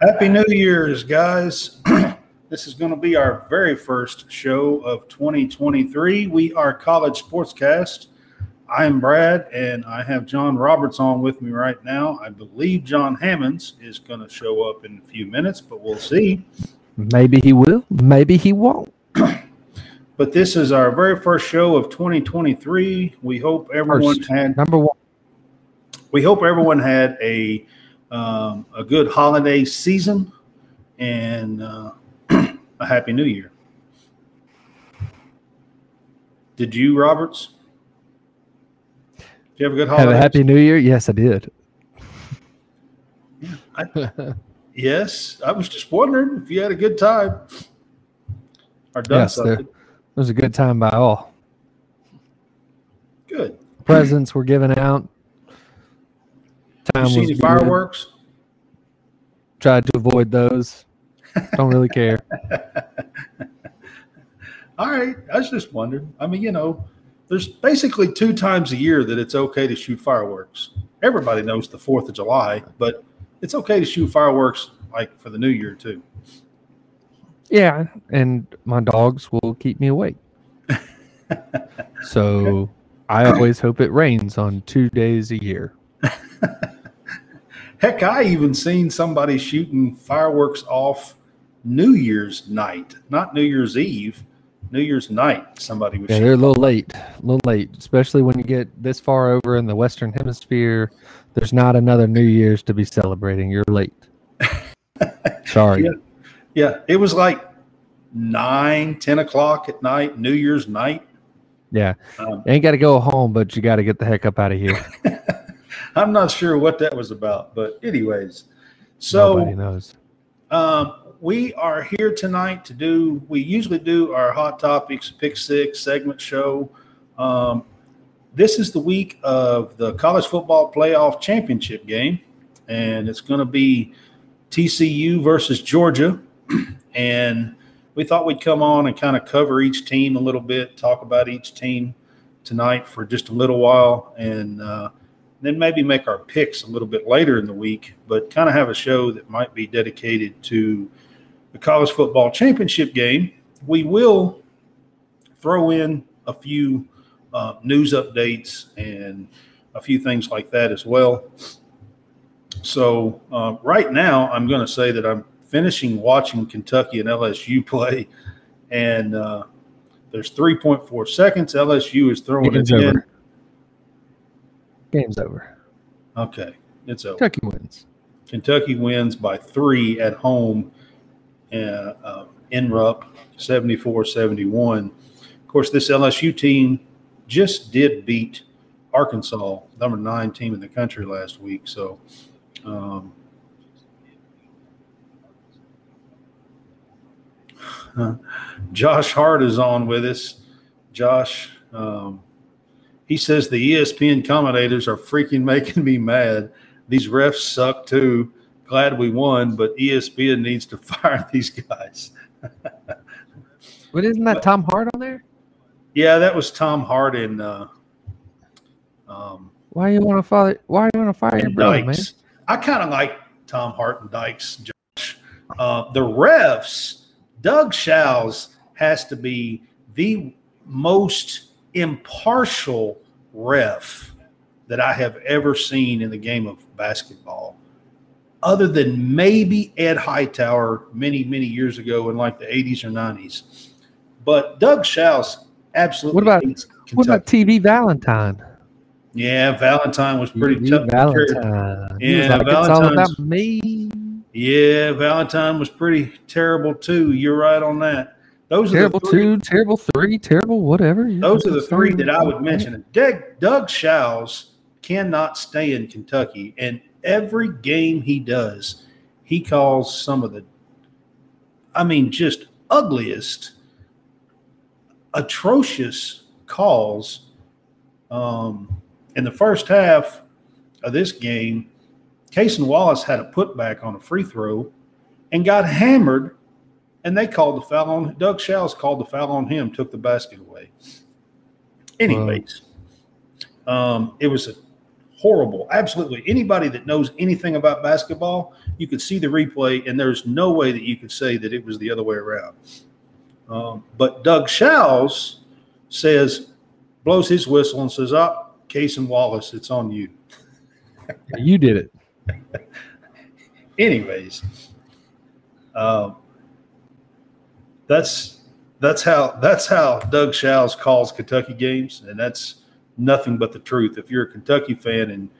Happy New Year's, guys. this is going to be our very first show of 2023. We are College Sportscast. I'm Brad, and I have John Roberts on with me right now. I believe John Hammonds is going to show up in a few minutes, but we'll see. Maybe he will, maybe he won't. but this is our very first show of 2023. We hope everyone First, had number one. we hope everyone had a um, a good holiday season and uh, a happy new year. Did you, Roberts? Did you have a good holiday? Have a happy new year. Yes, I did. I, yes, I was just wondering if you had a good time or done Yes, there- It was a good time by all. Good. Presents were given out. Time see any fireworks? Tried to avoid those. Don't really care. All right. I was just wondering. I mean, you know, there's basically two times a year that it's okay to shoot fireworks. Everybody knows the 4th of July, but it's okay to shoot fireworks like for the new year, too. Yeah, and my dogs will keep me awake. so I always hope it rains on two days a year. Heck, I even seen somebody shooting fireworks off New Year's night, not New Year's Eve, New Year's night. Somebody was Yeah, shooting. they're a little late, a little late, especially when you get this far over in the Western Hemisphere. There's not another New Year's to be celebrating. You're late. Sorry. Yeah. Yeah, it was like nine, 10 o'clock at night, New Year's night. Yeah. Um, ain't got to go home, but you got to get the heck up out of here. I'm not sure what that was about, but anyways, so Nobody knows. um, we are here tonight to do. We usually do our hot topics pick six segment show. Um, this is the week of the college football playoff championship game, and it's going to be TCU versus Georgia. and we thought we'd come on and kind of cover each team a little bit, talk about each team tonight for just a little while, and uh, then maybe make our picks a little bit later in the week, but kind of have a show that might be dedicated to the college football championship game. We will throw in a few uh, news updates and a few things like that as well. So, uh, right now, I'm going to say that I'm finishing watching Kentucky and LSU play, and uh, there's 3.4 seconds. LSU is throwing it in. over. Game's over. Okay, it's over. Kentucky wins. Kentucky wins by three at home uh, uh, in Rupp, 74 71. Of course, this LSU team just did beat Arkansas, number nine team in the country last week. So, um, Josh Hart is on with us. Josh, um, he says the ESPN commentators are freaking making me mad. These refs suck too. Glad we won, but ESPN needs to fire these guys. But isn't that Tom Hart on there? Yeah, that was Tom Hart and uh, um, Why you want to fire? Why you want to fire your brother, man? I kind of like Tom Hart and Dykes, Josh. Uh, the refs, Doug Shows has to be the most impartial ref that I have ever seen in the game of basketball, other than maybe Ed Hightower many, many years ago in like the 80s or 90s. But Doug Shows absolutely What about- What about TV Valentine? yeah, Valentine was pretty TV tough. Valentine. Yeah, like, it's all about me. Yeah, Valentine was pretty terrible too. You're right on that. Those Terrible are the three, two, terrible three, terrible whatever. Yeah, Those are the three that I would mention. Doug, Doug Shows cannot stay in Kentucky, and every game he does, he calls some of the, I mean, just ugliest, atrocious calls. Um, in the first half of this game, Cason Wallace had a putback on a free throw and got hammered, and they called the foul on Doug Shows called the foul on him, took the basket away. Anyways, um, it was a horrible. Absolutely. Anybody that knows anything about basketball, you could see the replay, and there's no way that you could say that it was the other way around. Um, but Doug Shows says, blows his whistle and says, Up, oh, and Wallace, it's on you. you did it. Anyways, um, that's that's how that's how Doug Shows calls Kentucky games, and that's nothing but the truth. If you're a Kentucky fan and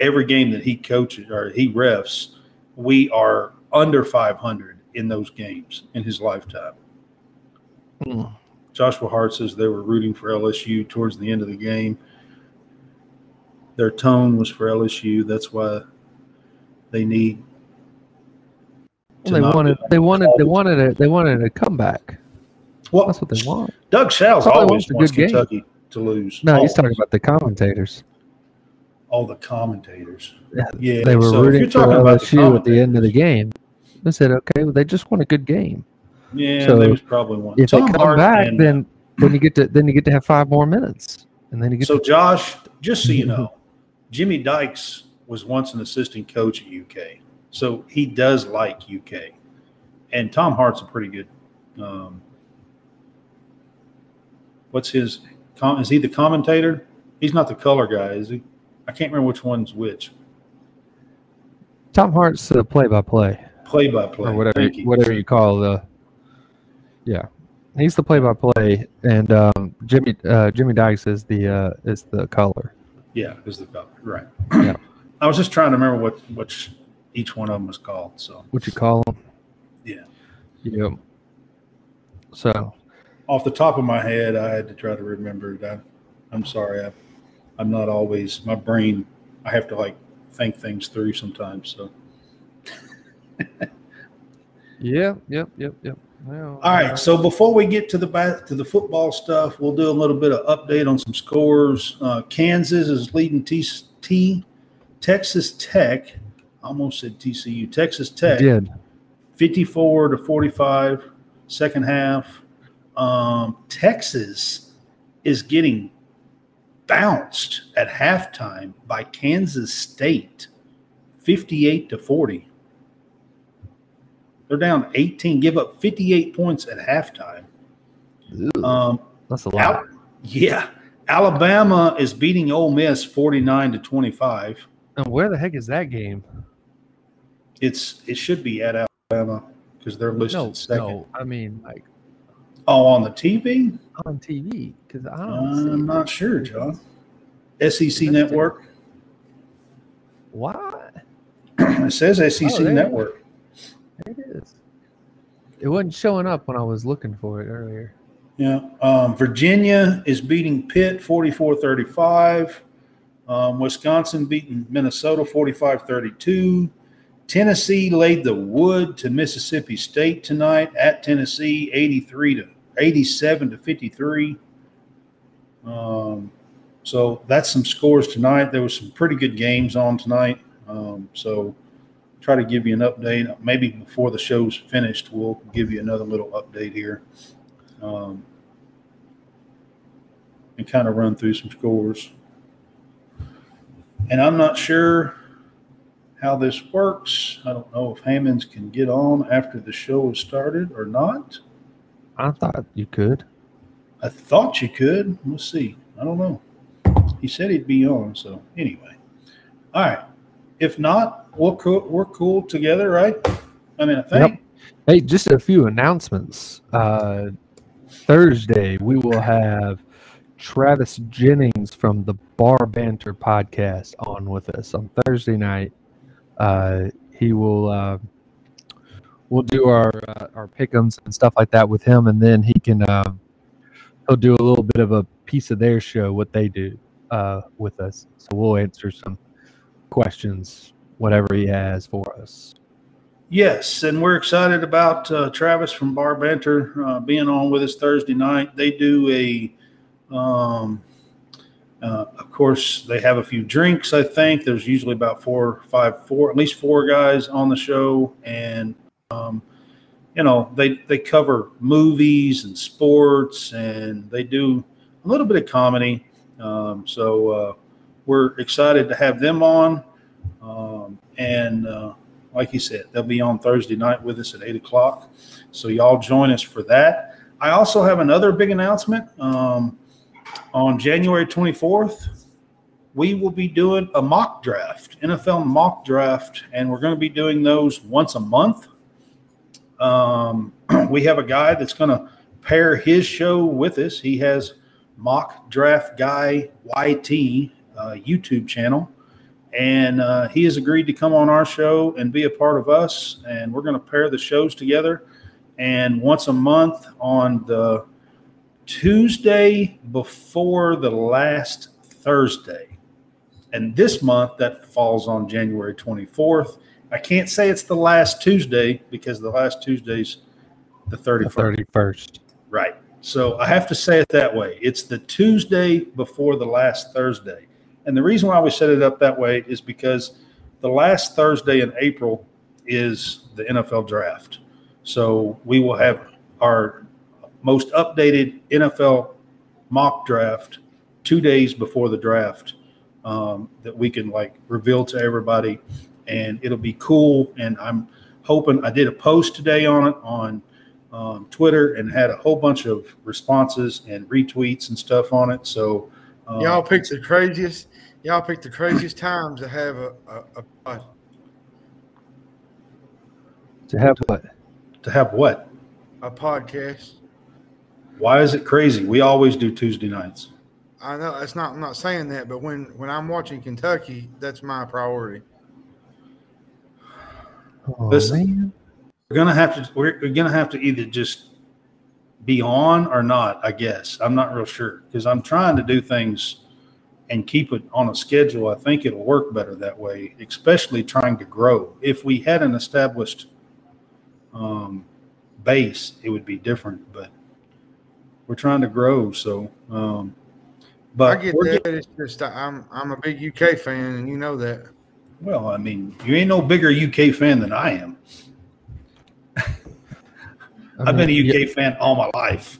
every game that he coaches or he refs, we are under 500 in those games in his lifetime. Mm. Joshua Hart says they were rooting for LSU towards the end of the game. Their tone was for LSU. That's why they need. Well, they wanted. They wanted. They wanted. A, they wanted a comeback. Well, that's what they want. Doug Shows always wants Kentucky. Game to lose. No, he's talking about the commentators. All the commentators. Yeah, yeah. they were so rooting for LSU at the end of the game. They said, "Okay, well, they just want a good game." Yeah, so they was probably one. If Tom they come back, and, uh, then then you get to then you get to have five more minutes, and then you get. So, to- Josh, just so you know, Jimmy Dykes was once an assistant coach at UK, so he does like UK, and Tom Hart's a pretty good. Um, what's his is he the commentator? He's not the color guy, is he? I can't remember which one's which. Tom Hart's the play-by-play. Play-by-play, or whatever, you. whatever you call the. Yeah, he's the play-by-play, and um, Jimmy uh, Jimmy Dykes is the uh, is the color. Yeah, is the color right? Yeah. I was just trying to remember what which each one of them was called. So what you call them? Yeah. Yep. So off the top of my head, I had to try to remember it. I, I'm sorry. I, I'm not always my brain. I have to like think things through sometimes. So. yeah. Yep. Yep. Yep. Well, all right. So before we get to the back to the football stuff, we'll do a little bit of update on some scores. Uh, Kansas is leading T, T Texas Tech. Almost said TCU. Texas Tech. did. 54 to 45, second half. Um, Texas is getting bounced at halftime by Kansas State, 58 to 40. They're down 18, give up 58 points at halftime. um, that's a lot. Al- yeah. Alabama is beating Ole Miss 49 to 25. And where the heck is that game? It's it should be at Alabama because they're listed no, second. No, I mean like Oh, on the TV? On TV, because I don't. I'm not sure, John. SEC Network. What? it says SEC oh, Network. It is. It wasn't showing up when I was looking for it earlier. Yeah. Um, Virginia is beating Pitt 44 35. Um, Wisconsin beating Minnesota 45 32. Tennessee laid the wood to Mississippi State tonight at Tennessee 83 to 87 to 53. Um, so that's some scores tonight. There was some pretty good games on tonight. Um, so try to give you an update. Maybe before the show's finished, we'll give you another little update here. Um, and kind of run through some scores. And I'm not sure how this works. I don't know if Hammonds can get on after the show has started or not. I thought you could. I thought you could. We'll see. I don't know. He said he'd be on. So anyway, all right. If not, we're cool. We're cool together, right? I mean, I think. Yep. Hey, just a few announcements. Uh, Thursday, we will have Travis Jennings from the Bar Banter podcast on with us on Thursday night. Uh, he will. Uh, we'll do our uh, our pickums and stuff like that with him, and then he can uh, he'll do a little bit of a piece of their show, what they do uh, with us. So we'll answer some questions, whatever he has for us. Yes, and we're excited about uh, Travis from Bar Banter uh, being on with us Thursday night. They do a, um, uh, of course, they have a few drinks. I think there's usually about four, five, four, at least four guys on the show, and um, you know, they they cover movies and sports, and they do a little bit of comedy. Um, so uh, we're excited to have them on. Um, and uh, like you said, they'll be on Thursday night with us at eight o'clock. So y'all join us for that. I also have another big announcement. Um, on January 24th, we will be doing a mock draft, NFL mock draft, and we're going to be doing those once a month. Um, we have a guy that's going to pair his show with us. He has Mock Draft Guy YT uh, YouTube channel, and uh, he has agreed to come on our show and be a part of us. And we're going to pair the shows together. And once a month on the Tuesday before the last Thursday. And this month, that falls on January 24th. I can't say it's the last Tuesday because the last Tuesday's the 31st. The 31st. Right. So I have to say it that way. It's the Tuesday before the last Thursday. And the reason why we set it up that way is because the last Thursday in April is the NFL draft. So we will have our most updated NFL mock draft two days before the draft um, that we can like reveal to everybody. And it'll be cool. And I'm hoping I did a post today on it on um, Twitter and had a whole bunch of responses and retweets and stuff on it. So um, y'all picked the craziest. Y'all picked the craziest times to have a, a, a to have what to have what a podcast. Why is it crazy? We always do Tuesday nights. I know it's not. I'm not saying that, but when when I'm watching Kentucky, that's my priority. Oh, Listen, man. we're gonna have to. We're, we're gonna have to either just be on or not. I guess I'm not real sure because I'm trying to do things and keep it on a schedule. I think it'll work better that way, especially trying to grow. If we had an established um, base, it would be different. But we're trying to grow. So, um, but I get that. Getting, it's just I'm I'm a big UK fan, and you know that. Well, I mean, you ain't no bigger UK fan than I am. I have been a UK yeah. fan all my life.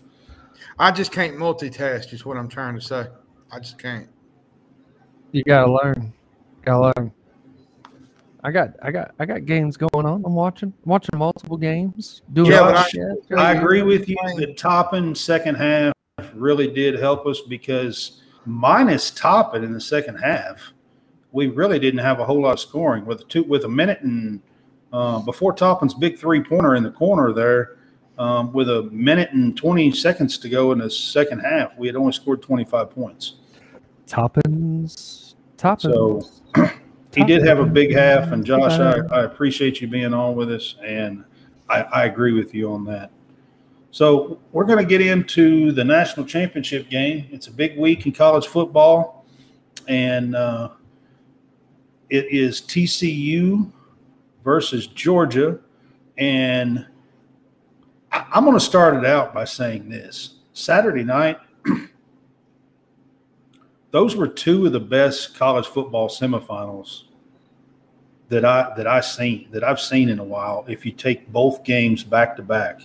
I just can't multitask. Is what I'm trying to say. I just can't. You gotta learn. Gotta learn. I got I got I got games going on. I'm watching watching multiple games. Doing yeah, I, I agree with you. The Toppin second half really did help us because minus Toppin in the second half, we really didn't have a whole lot of scoring with two with a minute and uh, before Toppin's big three pointer in the corner there. Um, with a minute and 20 seconds to go in the second half, we had only scored 25 points. Toppins, Toppins. So he did have a big half, and Josh, I, I appreciate you being on with us, and I, I agree with you on that. So we're going to get into the national championship game. It's a big week in college football, and uh, it is TCU versus Georgia. And I'm going to start it out by saying this Saturday night, those were two of the best college football semifinals that I that I seen that I've seen in a while. If you take both games back to back,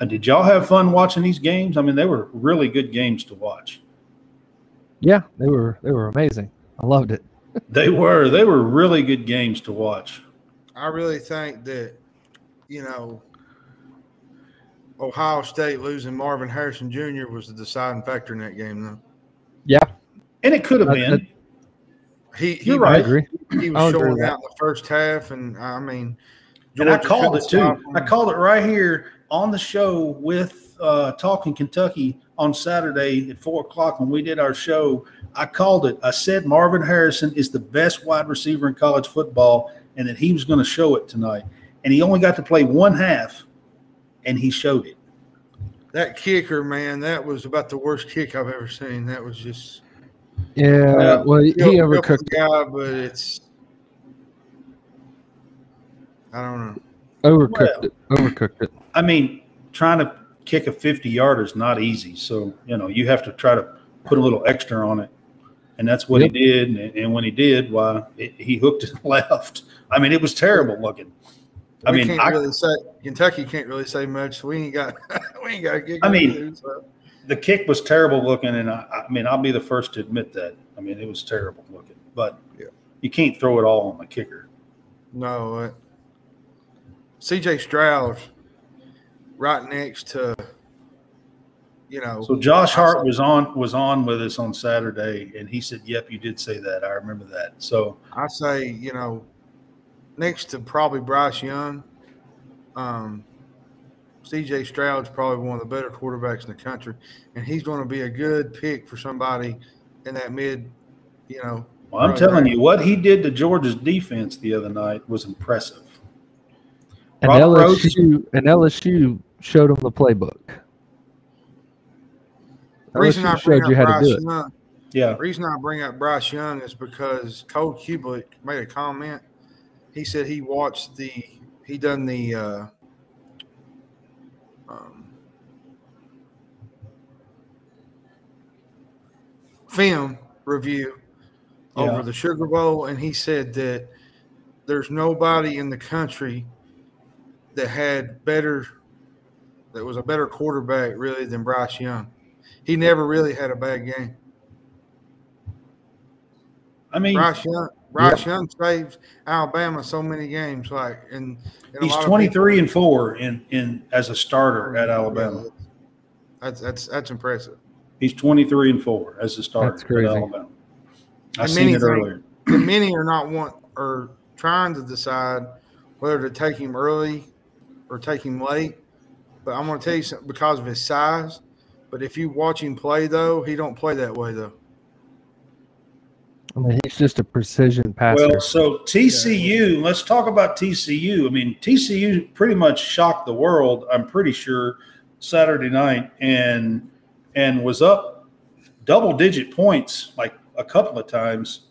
and did y'all have fun watching these games? I mean, they were really good games to watch. Yeah, they were they were amazing. I loved it. they were they were really good games to watch. I really think that you know Ohio State losing Marvin Harrison Jr. was the deciding factor in that game, though. Yeah, and it could have been. He, he, You're right. I agree. He was showing out in the first half, and I mean, Georgia and I called it too. I called it right here on the show with uh, Talking Kentucky on Saturday at four o'clock when we did our show. I called it. I said Marvin Harrison is the best wide receiver in college football, and that he was going to show it tonight. And he only got to play one half, and he showed it. That kicker, man, that was about the worst kick I've ever seen. That was just yeah, uh, well, he overcooked the guy, but it's I don't know. Overcooked well, it. Overcooked it. I mean, trying to kick a 50 yarder is not easy. So, you know, you have to try to put a little extra on it. And that's what yep. he did. And, and, when he did, why it, he hooked it left. I mean, it was terrible looking. I we mean, can't I, really say Kentucky can't really say much. We ain't got we ain't got. I mean, do, so the kick was terrible looking, and I, I, mean, I'll be the first to admit that. I mean, it was terrible looking. But yeah. you can't throw it all on the kicker. No. Uh, C.J. Stroud, right next to, you know. So Josh Hart was on was on with us on Saturday, and he said, "Yep, you did say that. I remember that." So I say, you know, next to probably Bryce Young, um, CJ Stroud's probably one of the better quarterbacks in the country, and he's going to be a good pick for somebody in that mid, you know. Well, I'm telling you, what he did to Georgia's defense the other night was impressive. And LSU, and LSU showed him the playbook. The reason I showed you how Bryce to do Young, it. Yeah. The reason I bring up Bryce Young is because Cole Cubelic made a comment. He said he watched the he done the uh, um, film review yeah. over the Sugar Bowl, and he said that there's nobody in the country that had better, that was a better quarterback really than Bryce Young. He never really had a bad game. I mean, Bryce Young, Bryce yeah. Young saved Alabama so many games. Like, and, he's twenty three and four in in as a starter at Alabama. That's that's that's impressive. He's twenty three and four as a starter that's crazy. at Alabama. I seen it earlier. And many are not want or trying to decide whether to take him early or take him late. But I'm going to tell you something because of his size. But if you watch him play, though, he don't play that way, though. I mean, he's just a precision passer. Well, so TCU, yeah. let's talk about TCU. I mean, TCU pretty much shocked the world. I'm pretty sure Saturday night, and and was up double digit points like a couple of times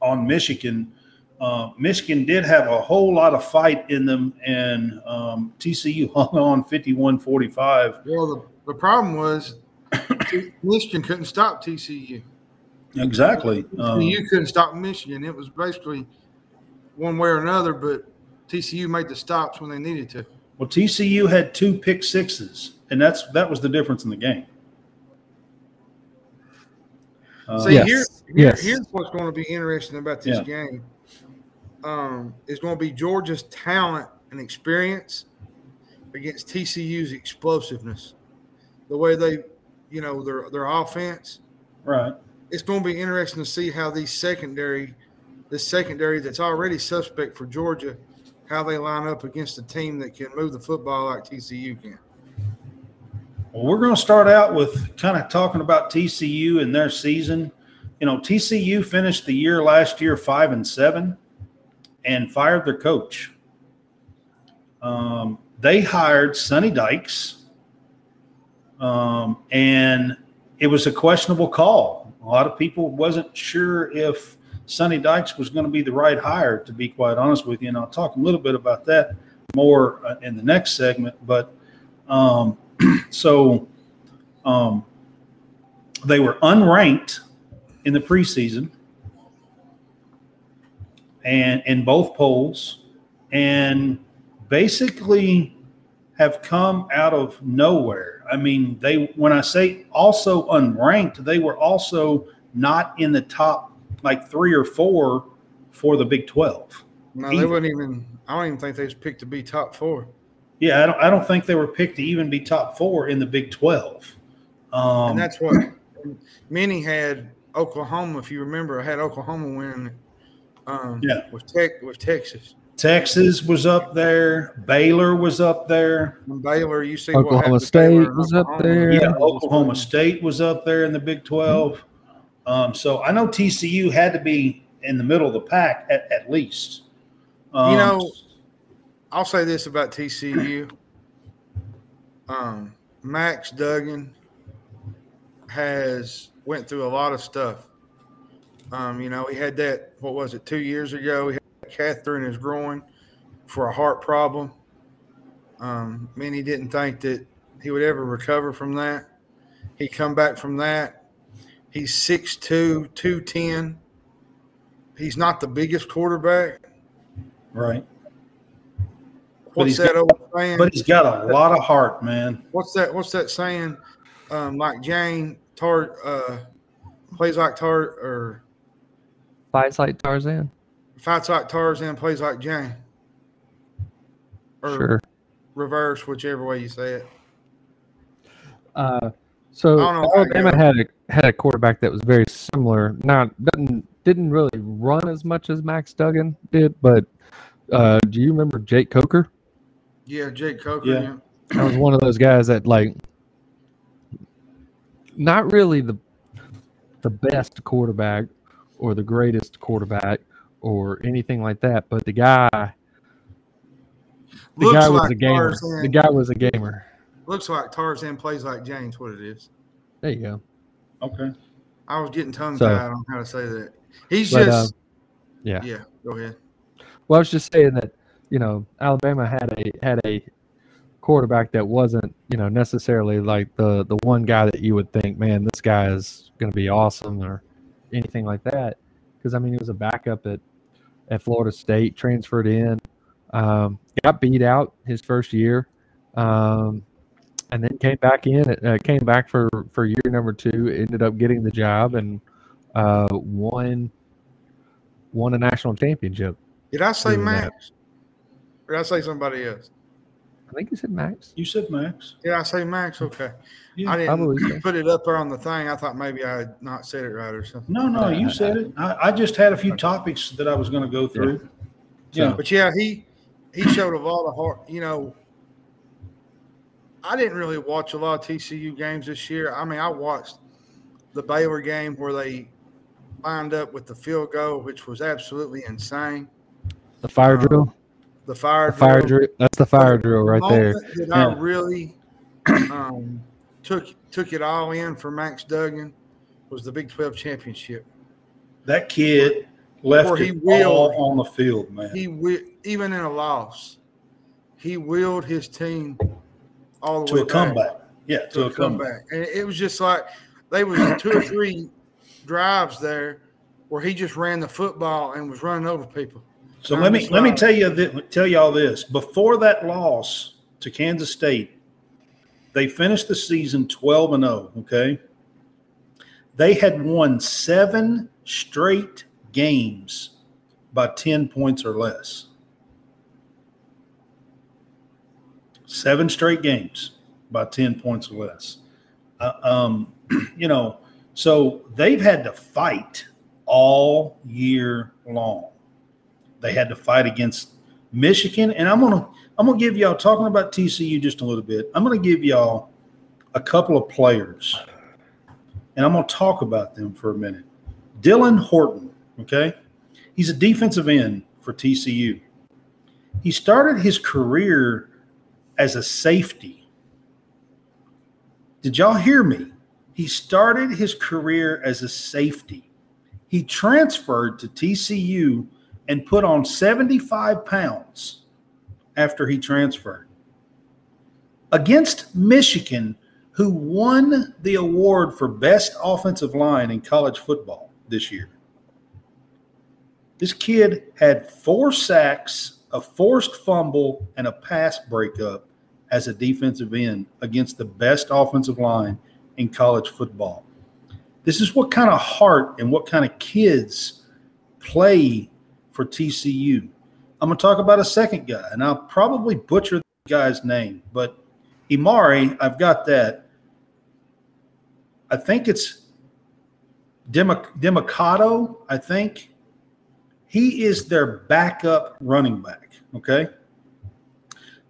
on Michigan. Uh, Michigan did have a whole lot of fight in them, and um, TCU hung on 51 45. Well, the, the problem was Michigan couldn't stop TCU. Exactly. Um, you couldn't stop Michigan. It was basically one way or another, but TCU made the stops when they needed to. Well, TCU had two pick sixes, and that's that was the difference in the game. Uh, See, yes. Here, here, yes. here's what's going to be interesting about this yeah. game. Um, is going to be Georgia's talent and experience against TCU's explosiveness. The way they, you know, their their offense. Right it's going to be interesting to see how these secondary, this secondary that's already suspect for Georgia, how they line up against a team that can move the football like TCU can. Well, we're going to start out with kind of talking about TCU and their season. You know, TCU finished the year last year five and seven, and fired their coach. Um, they hired Sonny Dykes, um, and it was a questionable call a lot of people wasn't sure if Sonny Dykes was going to be the right hire, to be quite honest with you. And I'll talk a little bit about that more uh, in the next segment. But um, so um, they were unranked in the preseason and in both polls and basically have come out of nowhere. I mean, they when I say also unranked, they were also not in the top like three or four for the Big Twelve. No, either. they wouldn't even. I don't even think they was picked to be top four. Yeah, I don't. I don't think they were picked to even be top four in the Big Twelve. Um, and that's what many had Oklahoma. If you remember, I had Oklahoma win. Um, yeah, with Tech with Texas. Texas was up there. Baylor was up there. Baylor, you see Oklahoma State was up there. Yeah, Oklahoma State was up there in the Big 12. Um, so I know TCU had to be in the middle of the pack at, at least. Um, you know, I'll say this about TCU. Um, Max Duggan has went through a lot of stuff. Um, you know, he had that. What was it? Two years ago, he catheter in his groin for a heart problem. Um, many didn't think that he would ever recover from that. He come back from that. He's 6'2", 210. He's not the biggest quarterback. Right. What's that got, old saying? But he's got a lot of heart, man. What's that? What's that saying? Um, like Jane Tar, uh, plays like Tar or Fights like Tarzan. fights like Tarzan, plays like Jane, or Sure. reverse, whichever way you say it. Uh, so I don't know how Alabama had a had a quarterback that was very similar. Not doesn't didn't really run as much as Max Duggan did, but uh, do you remember Jake Coker? Yeah, Jake Coker. Yeah. Yeah. That was one of those guys that like not really the the best quarterback or the greatest quarterback or anything like that, but the guy the Looks guy was like a gamer. Tarzan. The guy was a gamer. Looks like Tarzan plays like James. what it is. There you go. Okay. I was getting tongue So- tied on how to say that. He's But, just uh, yeah. yeah. Go ahead. Well, I was just saying that you know Alabama had a had a quarterback that wasn't you know necessarily like the the one guy that you would think, man, this guy is going to be awesome or anything like that. Because I mean, he was a backup at at Florida State, transferred in, um, got beat out his first year, um, and then came back in. Uh, came back for for year number two. Ended up getting the job and uh, won won a national championship. Did I say doing that. Max? Or did I say somebody else? I think you said Max. You said Max. Yeah, I say Max? Okay. Yeah, I didn't probably so. put it up there on the thing. I thought maybe I had not said it right or something. No, no, you said it. I, I just had a few topics that I was going to go through. Yeah. But yeah, he he showed a lot of heart. You know, I didn't really watch a lot of TCU games this year. I mean, I watched the Baylor game where they lined up with the field goal, which was absolutely insane. The fire Um, drill. The fire The fire drill. drill. That's the fire drill right there. moment That I really um, took took it all in for Max Duggan was the Big Twelve championship. That kid left Before he it all willed. on the field, man. He wi- even in a loss, he willed his team all the way to way a back. comeback. Yeah, to, to a a comeback. And it was just like they was two or three drives there where he just ran the football and was running over people. So let me let me tell you tell y'all this. Before that loss to Kansas State, they finished the season 12 and 0, okay? They had won 7 straight games by 10 points or less. 7 straight games by 10 points or less. Uh, um, you know, so they've had to fight all year long they had to fight against Michigan. And I'm gonna I'm gonna give y'all talking about TCU just a little bit. I'm gonna give y'all a couple of players, and I'm gonna talk about them for a minute. Dylan Horton, okay, he's a defensive end for TCU. He started his career as a safety. Did y'all hear me? He started his career as a safety. He transferred to TCU and put on 75 pounds after he transferred. Against Michigan, who won the award for best offensive line in college football this year. This kid had four sacks, a forced fumble, and a pass breakup as a defensive end against the best offensive line in college football. This is what kind of heart and what kind of kids play for TCU. I'm going to talk about a second guy, and I'll probably butcher the guy's name, but Emari, I've got that. I think it's Demic- Demicato, I think. He is their backup running back, okay?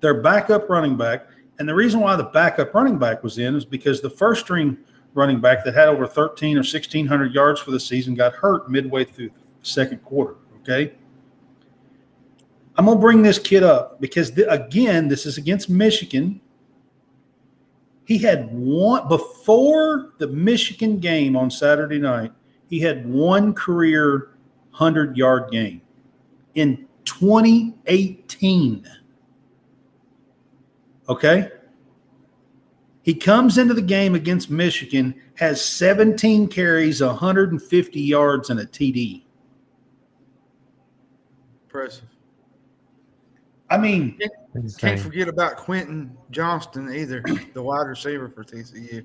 Their backup running back. And the reason why the backup running back was in is because the first string running back that had over 13 or 1,600 yards for the season got hurt midway through the second quarter, okay? I'm going to bring this kid up because, th- again, this is against Michigan. He had one before the Michigan game on Saturday night. He had one career 100 yard game in 2018. Okay. He comes into the game against Michigan, has 17 carries, 150 yards, and a TD. Impressive. I mean, Insane. Can't forget about Quentin Johnston either, the wide receiver for TCU.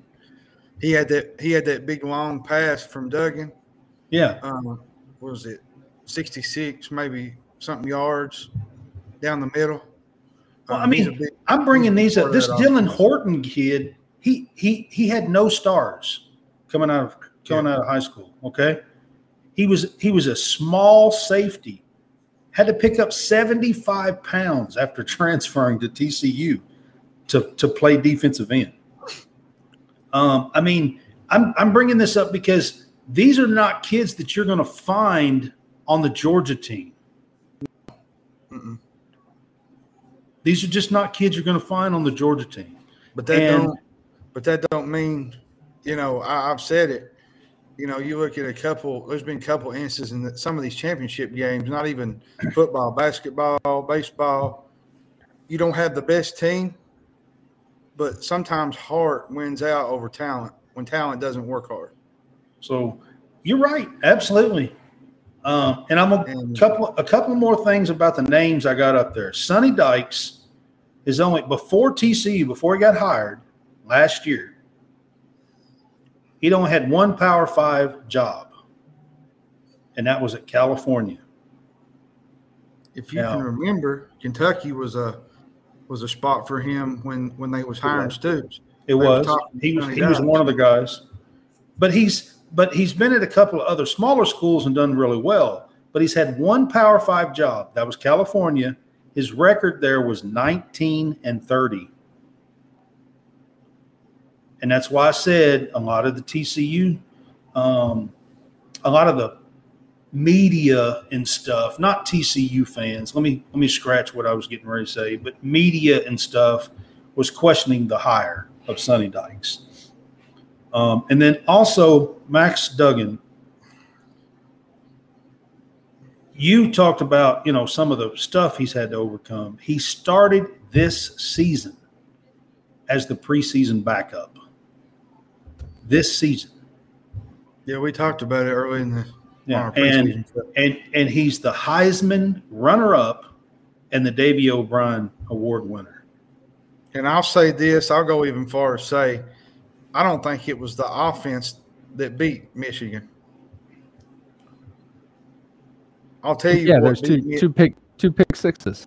he had that he had that big long pass from Duggan. Yeah. Um, what was it, sixty six, maybe something yards down the middle. Well, I Um, he's mean, big- I'm bringing these up. This Dylan offense. Horton kid, he he he had no stars coming out of coming out of high school. Okay, he was he was a small safety. Had to pick up 75 pounds after transferring to TCU to to play defensive end. Um, I mean, I'm I'm bringing this up because these are not kids that you're going to find on the Georgia team. Mm-mm. These are just not kids you're going to find on the Georgia team. But that And- don't. But that don't mean, you know. I, I've said it. You know, you look at a couple. There's been a couple instances in some of these championship games. Not even football, basketball, baseball. You don't have the best team, but sometimes heart wins out over talent when talent doesn't work hard. So you're right, absolutely. Um, and I'm a And- couple a couple more things about the names I got up there. Sonny Dykes is only before TCU, before he got hired last year. He'd only had one Power Five job, and that was at California. If you Yeah. can remember, Kentucky was a was a spot for him when when they was hiring. Stoops. It was he was he was one of the guys, but he's but he's been at a couple of other smaller schools and done really well. But he's had one Power Five job. That was California. His record there was 19 and 30. And that's why I said a lot of the TCU, um, a lot of the media and stuff, not TCU fans. Let me let me scratch what I was getting ready to say, but media and stuff was questioning the hire of Sonny Dykes. Um, and then also Max Duggan. You talked about, you know, some of the stuff he's had to overcome. He started this season as the preseason backup. This season. Yeah, we talked about it early in the on Yeah. our And preseason show. and and he's the Heisman runner up and the Davy O'Brien award winner. And I'll say this, I'll go even far as say, I don't think it was the offense that beat Michigan. I'll tell you Yeah, what there's two beat Mi- two pick two pick sixes.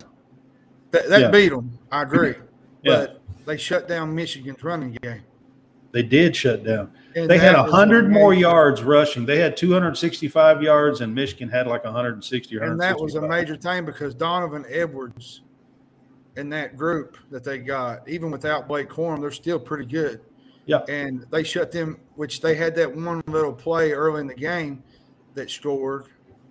that, that Yeah. beat them. I agree, Yeah. but they shut down Michigan's running game. They did shut down. And They had that 100 more yards rushing. They had 265 yards, and Michigan had like 160 or and that was a major thing because Donovan Edwards and that group that they got, even without Blake Corum, they're still pretty good. Yeah. And they shut them, which they had that one little play early in the game that scored,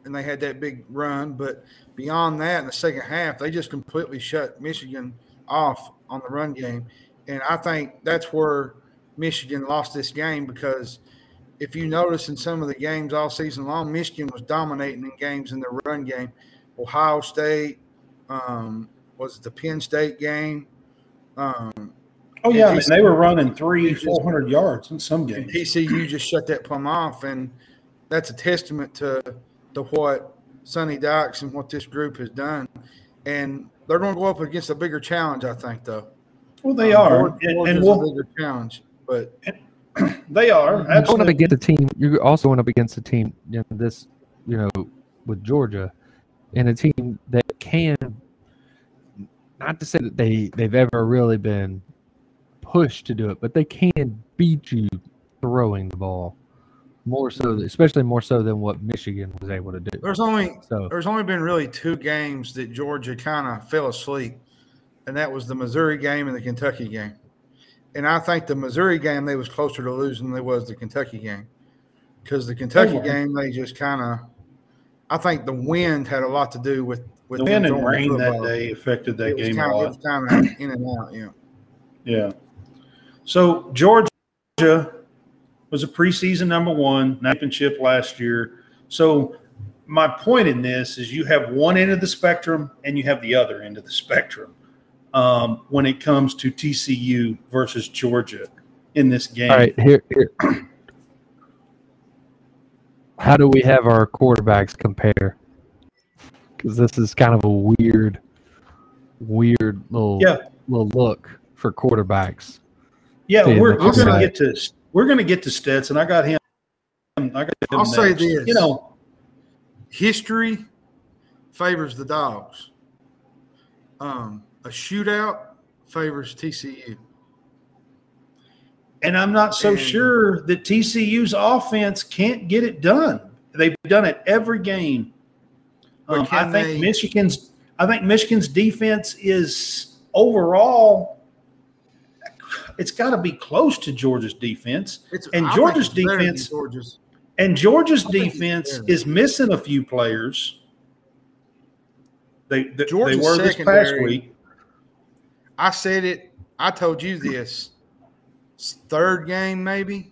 and they had that big run. But beyond that, in the second half, they just completely shut Michigan off on the run game. And I think that's where Michigan lost this game because if you notice in some of the games all season long, Michigan was dominating in games in the run game. Ohio State um, was it the Penn State game. Um, Oh yeah, and they were running three, just- 400 yards in some games. TCU just shut that plumb off, and that's a testament to to what Sonny Dykes and what this group has done. And they're going to go up against a bigger challenge, I think, though. Well, they Um, are, and, and a we'll, bigger challenge, but they are You're going up against a team. You're also going up against a team. You know, this, you know, with Georgia, and a team that can. Not to say that they they've ever really been pushed to do it, but they can beat you throwing the ball more so, especially more so than what Michigan was able to do. there's only So there's only been really two games that Georgia kind of fell asleep, and that was the Missouri game and the Kentucky game. And I think the Missouri game they was closer to losing than they was the Kentucky game, because the Kentucky were. game they just kind of. I think the wind had a lot to do with with The wind and rain that day affected that It game kinda, a it lot. was kind of in and out. Yeah. Yeah. So Georgia was a preseason number one, championship last year. So my point in this is you have one end of the spectrum and you have the other end of the spectrum um, when it comes to TCU versus Georgia in this game. all right, here, here. How do we have our quarterbacks compare? Because this is kind of a weird, weird little Yeah. little look for quarterbacks. Yeah, Yeah, we're, we're going to get to we're going to get to Stetson. I got him. I got him I'll say this. You know, history favors the dogs. Um, a shootout favors TCU. and I'm not so And- sure that TCU's offense can't get it done. They've done it every game. Um, I think they- Michigan's. I think Michigan's defense is overall. It's got to be close to Georgia's defense, It's, And I Georgia's it's better than defense- Georgia's. and Georgia's I think it's defense is missing a few players. They they, they were this past week. I said it. I told you this. Third game, maybe.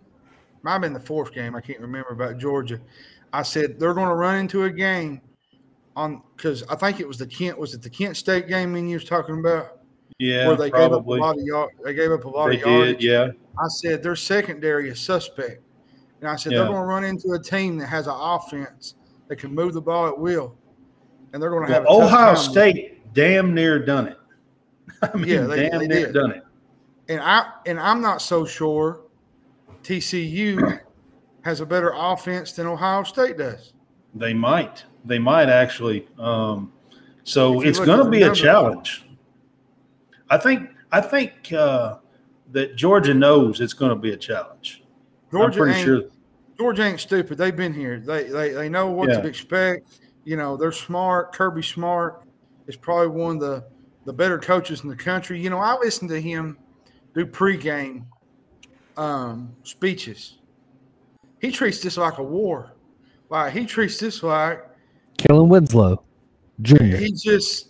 Might have been the fourth game. I can't remember about Georgia. I said they're going to run into a game on because I think it was the Kent. Was it the Kent State game? And you was talking about Yeah, where they probably gave up a lot of yard. They gave up a lot they of yardage. did. Yeah, I said their secondary is suspect, and I said Yeah. they're going to run into a team that has an offense that can move the ball at will, and they're going to have well, tough Ohio. State damn near done it. I mean, Yeah, they- damn they near did. done it. and I and I'm not so sure TCU has a better offense than Ohio State does. They might. They might actually. Um, so it's going to be a challenge. I think. I think uh, that Georgia knows it's going to be a challenge. Georgia I'm pretty sure. Georgia ain't stupid. They've been here. They they, they know what Yeah. to expect. You know, they're smart. Kirby Smart is probably one of the the better coaches in the country. You know, I listened to him do pregame um, speeches. He treats this like a war. Like he treats this like Kellen Winslow, Jr. he's just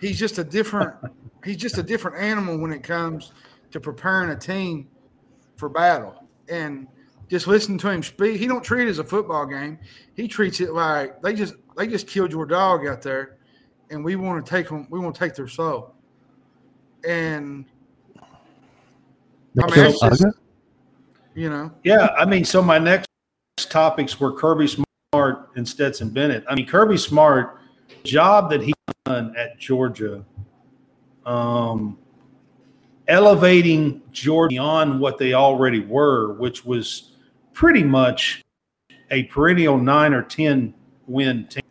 he's just a different he's just a different animal when it comes to preparing a team for battle and just listen to him speak he don't treat it as a football game he treats it like they just they just killed your dog out there and we want to take them we want to take their soul and I mean, killed just- you know Yeah, I mean, so my next topics were Kirby Smart and Stetson Bennett. I mean, Kirby Smart job that he done at Georgia, um, elevating Georgia beyond what they already were, which was pretty much a perennial nine or ten win team.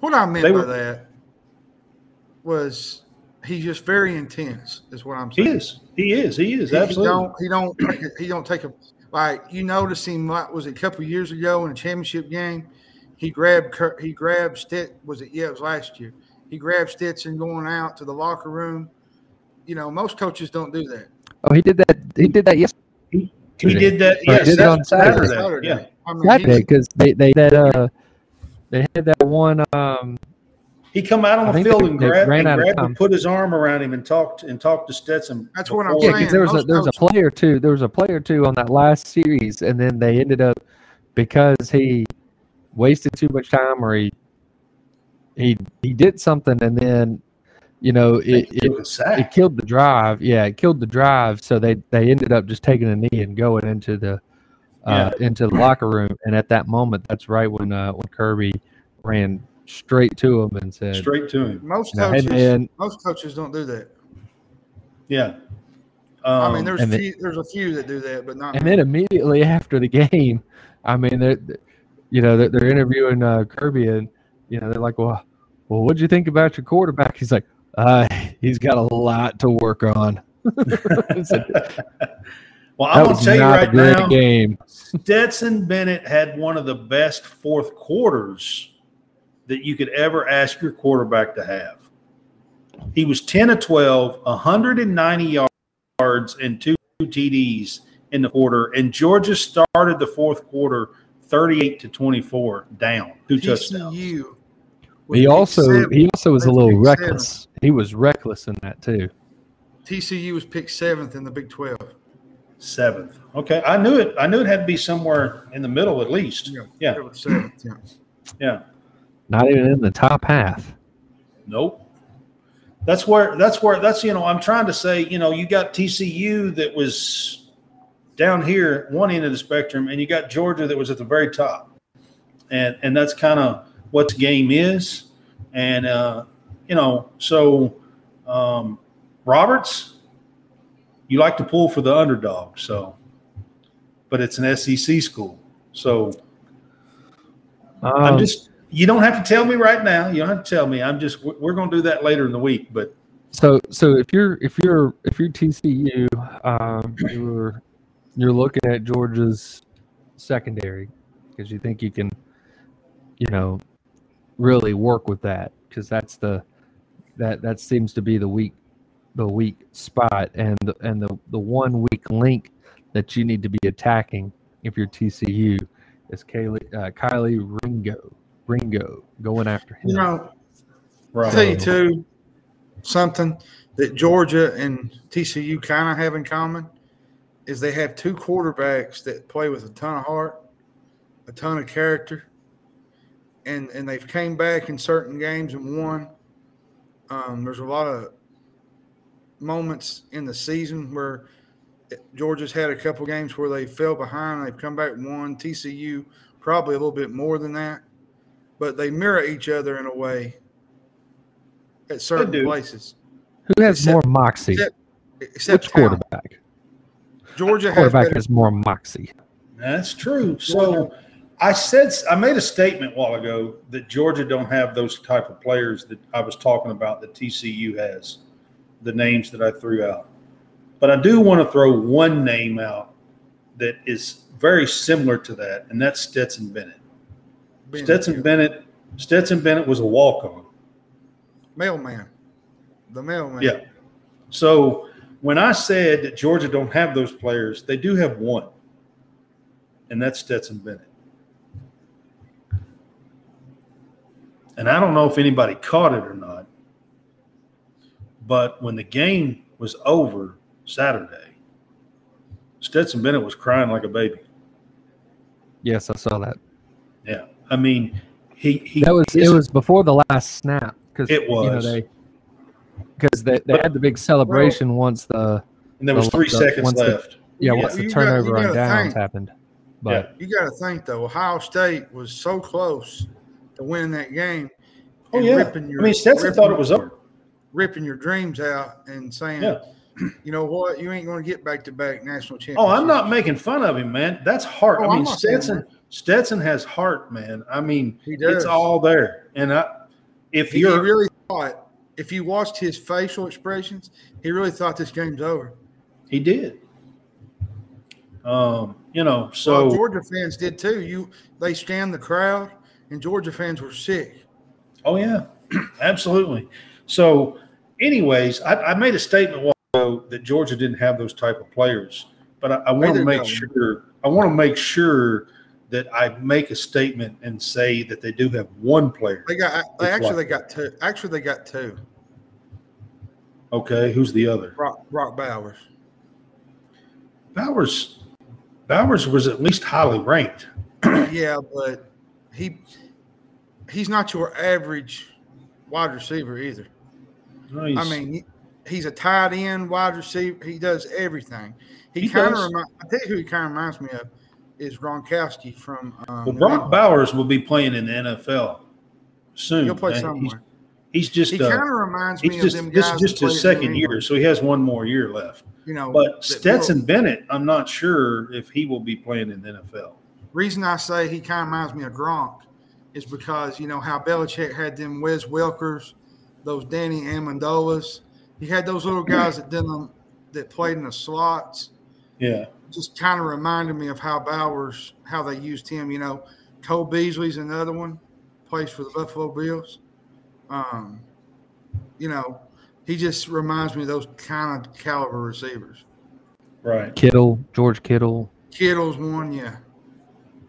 What i meant They by were- that was he's just very intense is what i'm saying. He is, he is, he is He- absolutely. He don't. He don't. take a- He don't take a like. You notice him. Like was it a couple years ago in a championship game? He grabbed. He grabbed Stit. Was it? Yeah, it was last year. He grabbed Stetson going out to the locker room. You know, most coaches don't do that. Oh, he did that. He did that yesterday. He did that. Or Yes, did it on Saturday. Saturday. Yeah, I mean, Saturday because they they that uh they had that one um he come out I on the field and grabbed, ran and, out of grabbed time. and put his arm around him and talked and talked to Stetson. That's what I'm yeah saying. there was a there was a player too there was a player too on that last series and then they ended up because he wasted too much time or he he he did something and then you know it, it took a sack. it killed the drive. Yeah, it killed the drive. So they they ended up just taking a knee and going into the uh, into the locker room. And at that moment, that's right when uh, when Kirby ran straight to him and said, straight to him. Most you "Hey coaches. man, most coaches don't do that. Yeah. I Um, mean, there's and a few. There's a few that do that, but not. and many. then immediately after the game, I mean, they're, you know, they're, they're interviewing uh, Kirby, and you know, they're like, "Well, well, what'd you think about your quarterback?" He's like, uh, "He's got a lot to work on." It's like, well, I'm going to tell you right great now, game. Stetson Bennett had one of the best fourth quarters that you could ever ask your quarterback to have. He was 10 of 12, 190 yards, and two TDs in the quarter. And Georgia started the fourth quarter 38 to 24 down, two. TCU. was He also seventh. he also was a little picked seventh. reckless. He was reckless in that too. TCU was picked seventh in the Big Twelve. Seventh. Okay. I knew it. I knew it had to be somewhere in the middle at least. Yeah. Yeah. Seventh. Yeah. Yeah. Not even in the top half. Nope. That's where that's where that's you know I'm trying to say you know you got TCU that was down here one end of the spectrum and you got Georgia that was at the very top, and and that's kind of what the game is, and uh, you know so um, Roberts, you like to pull for the underdog, so but it's an SEC school. So Um, I'm just, you don't have to tell me right now. You don't have to tell me. I'm just, we're- we're going to do that later in the week. But So so if you're if you're if you're TCU, um, you're you're looking at Georgia's secondary because you think you can, you know, really work with that because that's the that that seems to be the weak the weak spot and the, and the the one weak link that you need to be attacking if you're TCU is Kelee uh, Kylie Ringo Ringo going after him. You know, right. tell you too something that Georgia and TCU kind of have in common is they have two quarterbacks that play with a ton of heart, a ton of character, and and they've came back in certain games and won. Um, there's a lot of moments in the season where Georgia's had a couple games where they fell behind, they've come back and won. TCU probably a little bit more than that, but they mirror each other in a way at certain places. Who has Except- more moxie? except- Except Which talent. quarterback? Georgia has Quarterback better, has more moxie. That's true. So I said I made a statement a while ago that Georgia don't have those type of players that I was talking about that TCU has, the names that I threw out. But I do want to throw one name out that is very similar to that, and that's Stetson Bennett. being Stetson Bennett. Stetson Bennett was a walk-on. mailman. The mailman. Yeah. So when I said that Georgia don't have those players, they do have one, and that's Stetson Bennett. And I don't know if anybody caught it or not, but when the game was over Saturday, Stetson Bennett was crying like a baby. Yes, I saw that. Yeah, I mean, he he That was it was before the last snap because It You know, was. they because they, they But- had the big celebration once the and there was the- three the- seconds once the- left. yeah Yeah, once the you got- you turnover on downs think. happened. But You got to think though, Ohio State was so close to winning that game. Oh yeah, your- I mean Stetson ripping- thought it was over. Ripping your dreams out and saying, Yeah. you know what, you ain't going to get back to back national championships. Oh, I'm not making fun of him, man. That's heart. Oh, I mean, Stetson. Stetson has heart, man. I mean, He does. it's all there. And I, if you're, really thought. If you watched his facial expressions, he really thought this game's over. he did. Um, you know, Well, so Georgia fans did too. You they scanned the crowd, and Georgia fans were sick. oh yeah, absolutely. So, anyways, I, I made a statement while ago that Georgia didn't have those type of players, but I, I want to make sure. I want to make sure that I make a statement and say that they do have one player. They got they actually like they got two. Actually, they got two. Okay, who's the other? Brock, Brock Bowers. Bowers. Bowers was at least highly ranked. yeah, but he he's not your average wide receiver either. No, I mean, he- he's a tight end wide receiver. He does everything. He, He kind of does. remind. I tell you who he kind of reminds me of is Gronkowski from. Um, well, Brock. Bowers will be playing in the NFL soon. He'll play man. somewhere. He's, he's just He uh, kind of reminds me he's of just them this guys. is just his second year, so he has one more year left. You know, But Stetson Bennett, I'm not sure if he will be playing in the NFL. reason I say he kind of reminds me of Gronk is because you know how Belichick had them Wes Welkers, those Danny Amendolas. He had those little guys that did them that played in the slots. Yeah, Just kind of reminded me of how Bowers, how they used him. You know, Cole Beasley's another one, plays for the Buffalo Bills. Um, you know, he just reminds me of those kind of caliber receivers. right. Kittle, George Kittle. Kittle's one, yeah.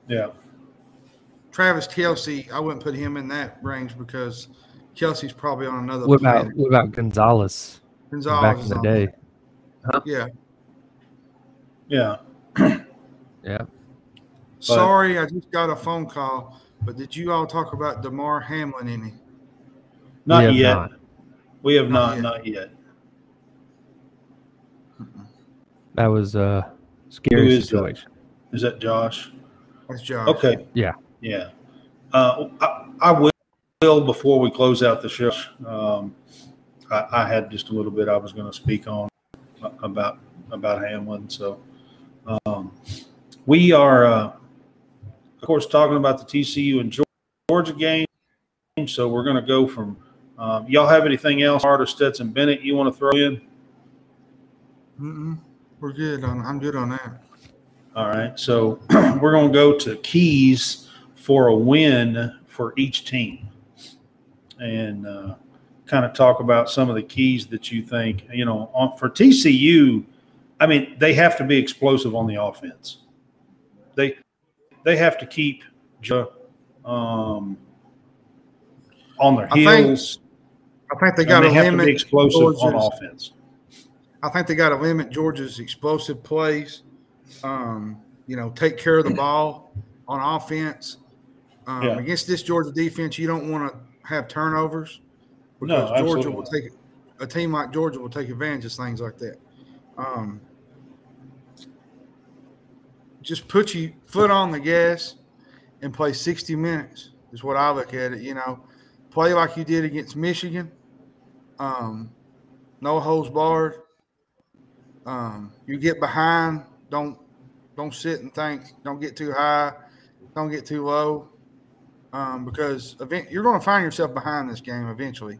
Yeah, Travis Kelce, I wouldn't put him in that range because Kelce's probably on another. What about planet. what about Gonzalez Gonzalez back in the day? there. Yeah. yeah. Yeah. Sorry, I just got a phone call. But did you all talk about Damar Hamlin any? Not We yet. not. We have Not not. yet. Not yet. That was a scary is that? situation. Is that Josh? That's Josh. Okay. Yeah. Yeah. Uh, I, I will before we close out the show. Um, I, I had just a little bit I was going to speak on about about Hamlin. So, um, we are, uh, of course, talking about the TCU and Georgia game. So we're going to go from. Um, y'all have anything else, Art or Stetson Bennett, you want to throw in? Mm-mm. We're good on. I'm good on that. All right. So we're going to go to keys for a win for each team, and uh, kind of talk about some of the keys that you think you know on, for TCU. I mean, they have to be explosive on the offense. They they have to keep um, on their I think heels. I think they got to they to limit explosive on offense. I think they got to limit Georgia's explosive plays. Um, you know, take care of the ball on offense. Um, Yeah. Against this Georgia defense, you don't want to have turnovers No, because Georgia will not. take a team like Georgia will take advantage of things like that. Um, just put your foot on the gas and play 60 minutes is what I look at it. You know, play like you did against Michigan. Um, no holds barred. Um, you get behind, don't don't sit and think. Don't get too high. Don't get too low. Um, because event, you're going to find yourself behind this game eventually.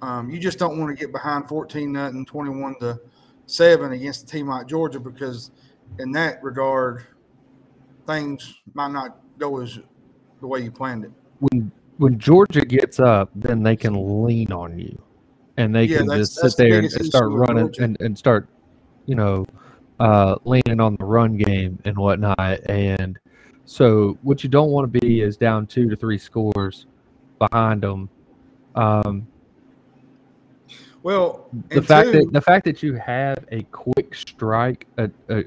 Um, you just don't want to get behind 14 nothing, 21 to seven against a team like Georgia because in that regard, things might not go as the way you planned it. when when Georgia gets up, then they can lean on you, and they Yeah, can that's- just that's sit the there and, start running and, and start, you know, uh, leaning on the run game and whatnot. And so, what you don't want to be is down two to three scores behind them. Um, Well, the fact two- that the fact that you have a quick strike, a, a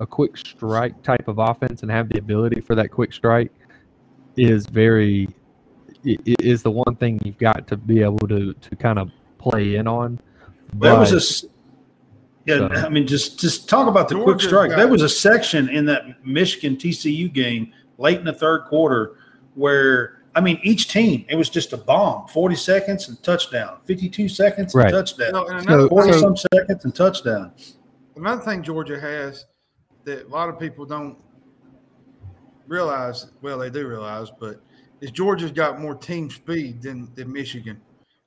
a quick strike type of offense, and have the ability for that quick strike is very i- i- is the one thing you've got to be able to to kind of play in on. There was a But- s- yeah. So- I mean, just just talk about the quick strike. There was a section in that Michigan TCU game late in the third quarter where I mean, each team it was just a bomb. Forty seconds and touchdown. Fifty-two seconds and Right. touchdown. No, and So- another, Forty so- some seconds and touchdown. another thing Georgia has that a lot of people don't realize, well, they do realize, but is Georgia's got more team speed than, than Michigan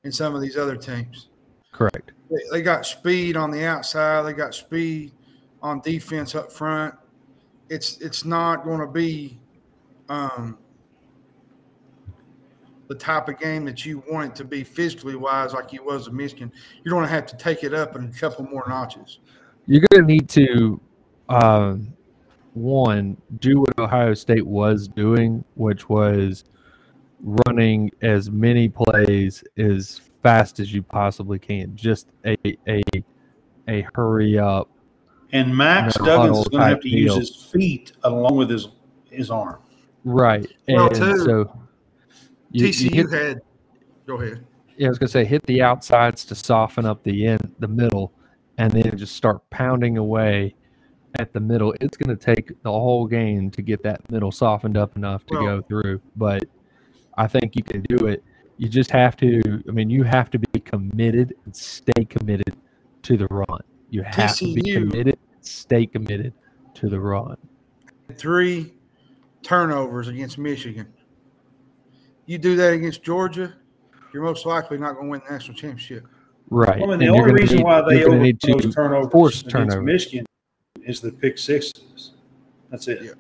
and some of these other teams. correct. They, got speed on the outside. They got speed on defense up front. It's it's not going to be um, the type of game that you want it to be physically wise, like you was in Michigan. You're going to have to take it up in a couple more notches. You're going to need to, um, one, do what Ohio State was doing, which was running as many plays as fast as you possibly can. Just a a a hurry up. And Max No Duggan is going to have type to use his feet along with his his arm. Right. Well, and too, so you, you TCU hit, had. Go ahead. yeah, I was gonna say hit the outsides to soften up the end, the middle, and then just start pounding away at the middle. It's gonna take the whole game to get that middle softened up enough to Well- go through. But I think you can do it. You just have to. I mean, you have to be committed and stay committed to the run. You have to be TCU committed, stay committed to the run. Three turnovers against Michigan. You do that against Georgia, you're most likely not going to win the national championship. Right. I mean, And the only reason need- why they you're gonna need turnovers force against turnovers. Michigan is the pick sixes. That's it. Yeah.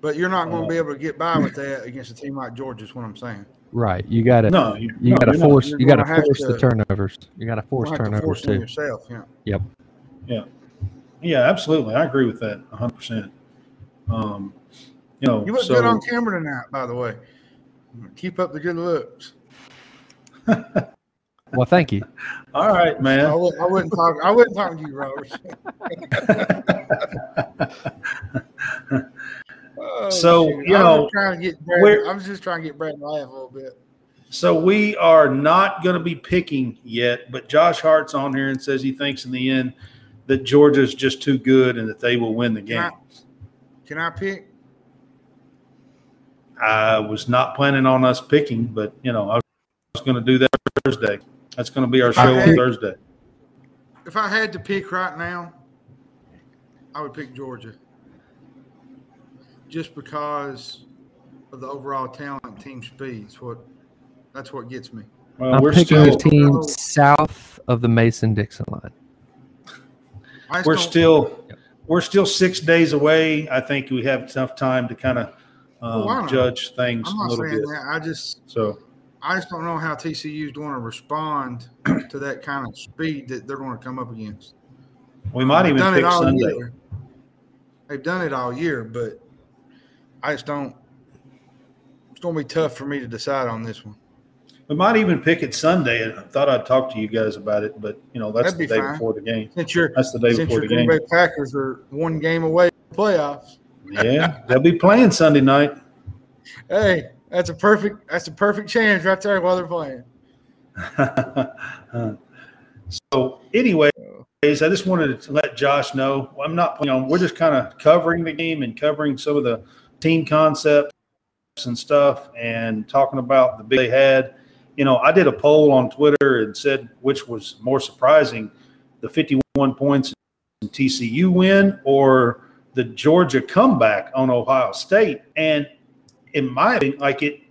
But you're not going Uh, to be able to get by with that against a team like Georgia. Is what I'm saying. Right. You got to. No, you, You no, got to force. You're got to force the turnovers. You got to force You're gonna turnovers force too. yourself. Yeah. Yep. Yeah, Yeah. absolutely. I agree with that 100%. Um, you know, You look so, good on camera tonight, by the way. Keep up the good looks. Well, thank you. all right, man. wouldn't, I wouldn't talk. I wouldn't talk to you, Robert. Oh, So, shoot. you I was know, just trying to get Brad, I was just trying to get Brad to laugh a little bit. so we are not going to be picking yet, but Josh Hart's on here and says he thinks in the end that Georgia's just too good and that they will win the game. Can Can I pick? I was not planning on us picking, but you know, I was going to do that Thursday. That's going to be our show on Thursday. If I had to pick right now, I would pick Georgia. Just because of the overall talent, team speeds. What that's what gets me. Well, I'm we're picking still a team south of the Mason Dixon line. We're don't- still we're still six days away. I think we have enough time to kind of um, I know. judge things I'm a not little saying bit. that. I just So I just don't know how TCU's going to respond to that kind of speed that they're going to come up against. we might even pick it Sunday. year. They've done it all year, but I just don't. It's going to be tough for me to decide on this one. We might even pick it Sunday. I thought I'd talk to you guys about it, but you know that's That'd the be day fine. before the game. Since you're That's the day since before your the Green game. Bay Packers are one game away from the playoffs. Yeah, they'll be playing Sunday night. Hey, that's a perfect that's a perfect chance right there while they're playing. so, anyways, I just wanted to let Josh know I'm not, you know, we're just kind of covering the game and covering some of the team concepts and stuff and talking about the big they had. You know, I did a poll on Twitter and said which was more surprising, the 51 points in TCU win or the Georgia comeback on Ohio State. And in my opinion, like it,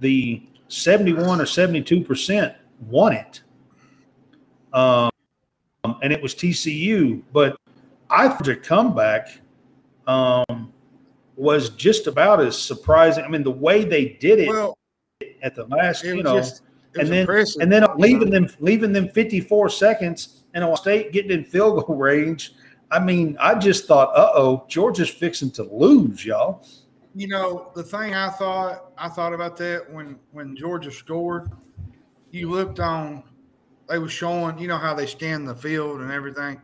the 71 or 72 percent won it. Um, and it was TCU, but I thought the comeback um, was just about as surprising. I mean, the way they did it Well, at the last, you know, just and then impressive. and then leaving them leaving them 54 seconds and Ohio State getting in field goal range. I mean, I just thought, uh oh, Georgia's fixing to lose, y'all. You know, the thing I thought I thought about that when when Georgia scored, you looked on they was showing, you know how they scanned the field and everything.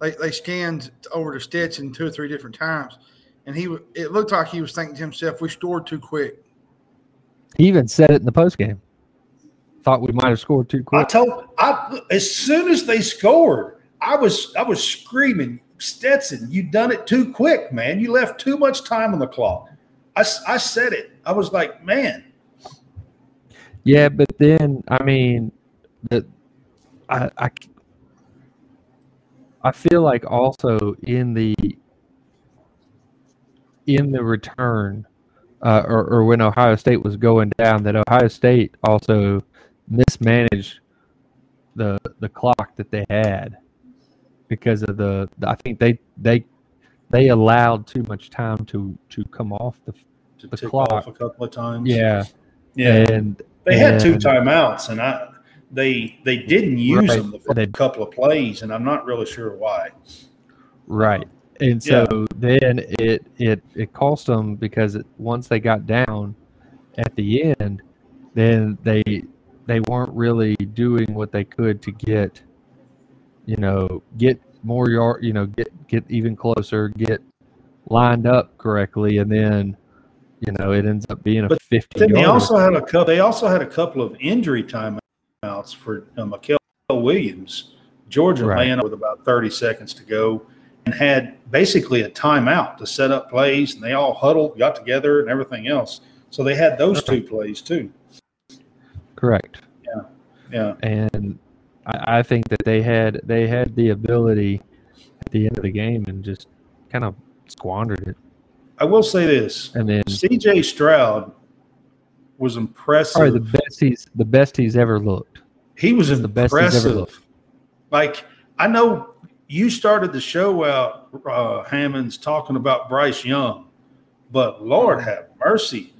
They they scanned over to Stetson two or three different times. And he it looked like he was thinking to himself, we scored too quick. He even said it in the post game. Thought we might have scored too quick. I told I as soon as they scored, I was I was screaming, Stetson, you done it too quick, man. You left too much time on the clock. I, I said it. I was like, man, Yeah, but then I mean, the I I I feel like also in the in the return, uh, or or when Ohio State was going down, that Ohio State also mismanaged the the clock that they had because of the, I think they they they allowed too much time to to come off the to The clock. off a couple of times. yeah yeah. and They had two timeouts, and I they they didn't use Right. them for a couple of plays, and I'm not really sure why. Right. And so then it it it cost them because it, once they got down at the end, then they they weren't really doing what they could to get you know get more yard you know get get even closer get lined up correctly and then you know it ends up being a But 50 Then they also had a couple. They also had a couple of injury timeouts for uh, Mykel Williams. Georgia Right. with about 30 seconds to go and had basically a timeout to set up plays, and they all huddled, got together, and everything else. So they had those two plays too. correct Yeah, yeah. and I, I think that they had they had the ability at the end of the game and just kind of squandered it I will say this: and then C.J. Stroud was impressive. probably the best he's the best he's ever looked. He was the best he's ever looked. Like I know you started the show out, uh, Hammonds, talking about Bryce Young, but Lord have mercy,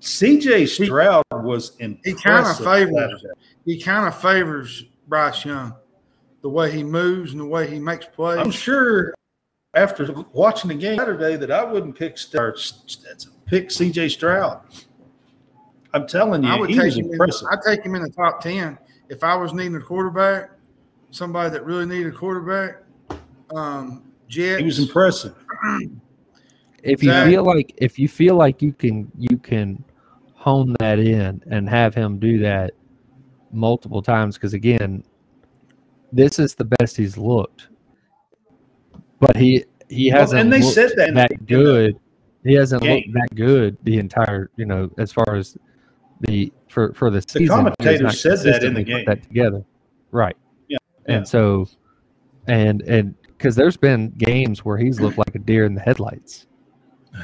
C.J. Stroud was impressive. He kinda favors. He kind of favors Bryce Young, the way he moves and the way he makes plays. I'm sure after watching the game Saturday that I wouldn't pick Stetson, pick C.J. Stroud. I'm telling you, I would take him. In. I'd take him in the top ten if I was needing a quarterback. Somebody that really needed a quarterback. Um, Jets. he was impressive. If you Zach- feel like if you feel like you can you can hone that in and have him do that multiple times because again, this is the best he's looked. But he he hasn't and they looked said that in that the good. He hasn't game. looked that good the entire you know as far as the for for the season. he has commentators not said that in the game. That together, right? Yeah. And so, and and because there's been games where he's looked like a deer in the headlights.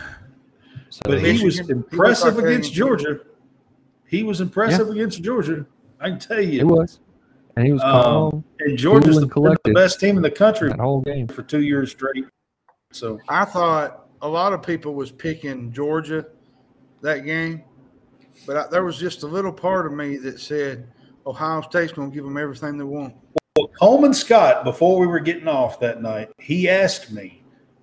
So, But he was Michigan, he impressive against. Georgia. He was impressive against Georgia. I can tell you, it was, and he was Um, calm And Georgia's cool the, and collected. the best team in the country that whole game. for two years straight. So I thought a lot of people was picking Georgia that game, but I, there was just a little part of me that said Ohio State's going to give them everything they want. Coleman Scott, before we were getting off that night, he asked me,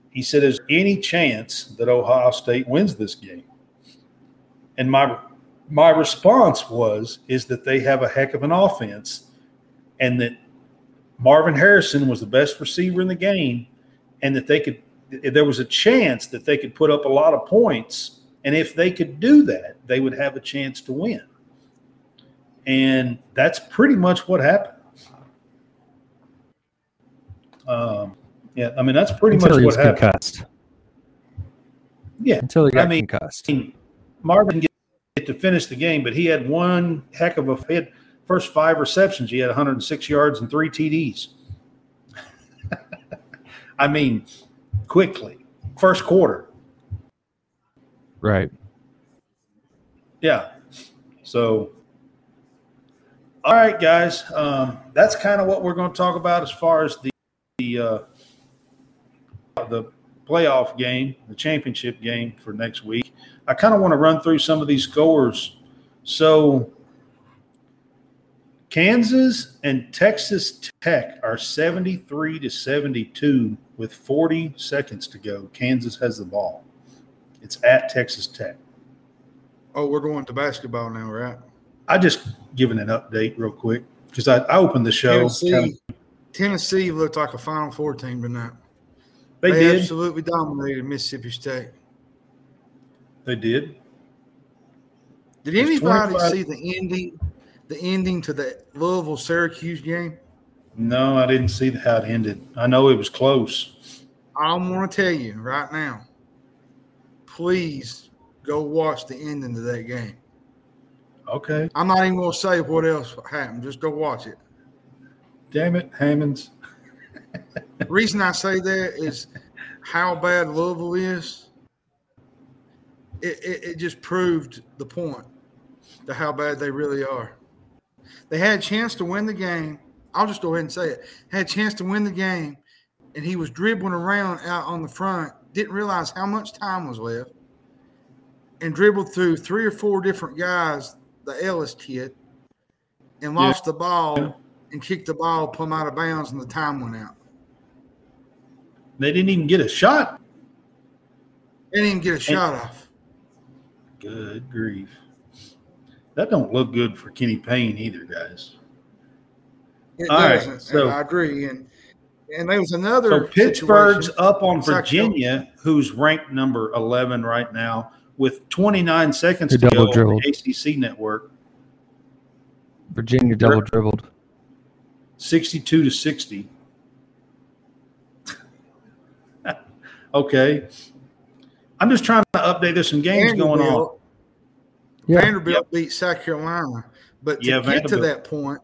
he said, Is any chance that Ohio State wins this game? And my my response was, is that they have a heck of an offense and that Marvin Harrison was the best receiver in the game, and that they could there was a chance that they could put up a lot of points. And if they could do that, they would have a chance to win. And that's pretty much what happened. Um, yeah, I mean that's pretty Until much what happened. concussed. Yeah, Until he got I mean- concussed. Marvin didn't get to finish the game, but he had one heck of a he had first five receptions. He had 106 yards and three TDs. I mean, quickly, first quarter. Right. Yeah. So, all right, guys, um, that's kind of what we're going to talk about as far as the the uh, the playoff game, the championship game for next week. I kind of want to run through some of these scores. So, Kansas and Texas Tech are 73 to 72 with 40 seconds to go. Kansas has the ball. It's at Texas Tech. Oh, we're going to basketball now, right? I just giving an update real quick because I, I opened the show. Tennessee, kind of- Tennessee looked like a Final Four team tonight. they, They, did. absolutely dominated Mississippi State. They did. Did anybody 25 see the ending? The ending to the Louisville Syracuse game. No, I didn't see how it ended. I know it was close. I want to tell you right now. Please go watch the ending to that game. Okay. I'm not even going to say what else happened. Just go watch it. Damn it, Hammonds. The reason I say that is how bad Louisville is. It, it, it just proved the point to how bad they really are. They had a chance to win the game. I'll just go ahead and say it. Had a chance to win the game, and he was dribbling around out on the front. Didn't realize how much time was left, and dribbled through three or four different guys. The Ellis kid, and Yeah. lost the ball and kicked the ball plumb out of bounds, and the time went out. They didn't even get a shot. They didn't even get a shot off. Good grief. That don't look good for Kenny Payne either, guys. It All right, doesn't. so- and I agree. And and there was another. So Pittsburgh's situation. up on Virginia, who's ranked number 11 right now, with 29 seconds to go double on dribbled. the ACC network, Virginia double dribbled. 62 to 60. okay. I'm just trying to update. There's some games going on. Vanderbilt- Yeah. Vanderbilt beat South Carolina, but to Yeah, get to that point,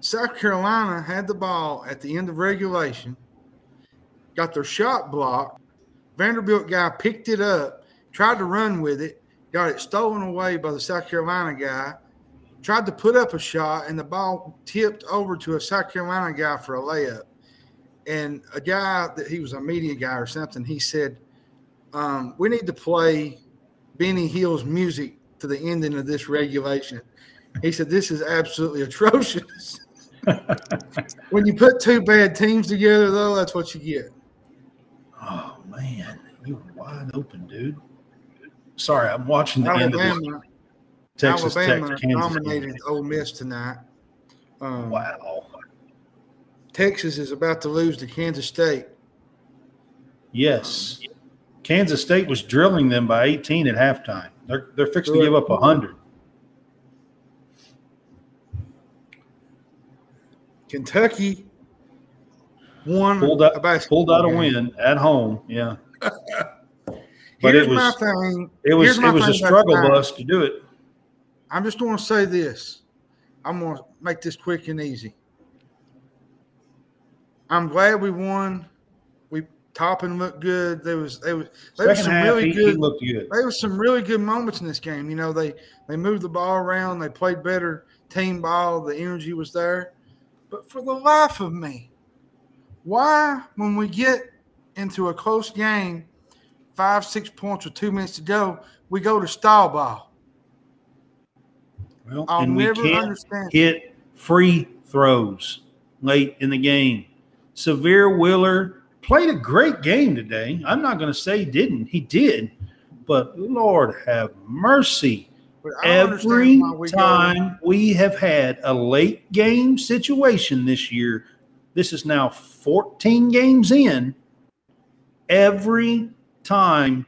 South Carolina had the ball at the end of regulation, got their shot blocked. Vanderbilt guy picked it up, tried to run with it, got it stolen away by the South Carolina guy. Tried to put up a shot, and the ball tipped over to a South Carolina guy for a layup. And a guy that he was a media guy or something, he said, um, "We need to play Benny Hill's music to the ending of this regulation." He said, "This is absolutely atrocious." when you put two bad teams together, though, that's what you get. Oh, man. You were wide open, dude. Sorry, I'm watching the end of this Texas Alabama Tech Kansas. dominated game. Ole Miss tonight. Um, Wow. Texas is about to lose to Kansas State. Yes. Kansas State was drilling them by 18 at halftime. They're, they're fixing to give up 100. Kentucky won Pulled a out, basketball pulled out a win at home. Yeah. But Here's it was my thing. it was it was a struggle bus to do it. I'm just going to say this. I'm going to make this quick and easy. I'm glad we won. We Toppin looked good. There was there was there was some half, really he, good good. there was some really good moments in this game. You know, they they moved the ball around, they played better team ball, the energy was there. But for the life of me, why when we get into a close game, five, six points with two minutes to go, we go to style ball. Well, I'll and we never can't understand. hit free throws late in the game. Sahvir Wheeler played a great game today. I'm not going to say he didn't. He did. But Lord have mercy. But I don't understand Every we time we have had a late game situation this year, this is now 14 games in. Every time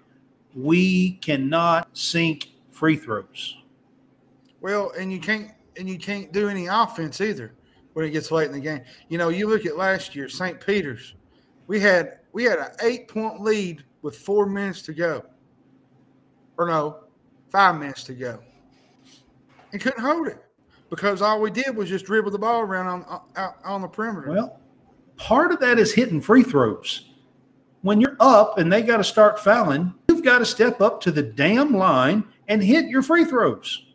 we cannot sink free throws. Well, and you can't and you can't do any offense either when it gets late in the game. You know, you look at last year, St. Peter's. We had we had an eight point lead with four minutes to go. Or no, five minutes to go. And couldn't hold it. Because all we did was just dribble the ball around on on, out on the perimeter. Well, part of that is hitting free throws. When you're up and they got to start fouling, you've got to step up to the damn line and hit your free throws.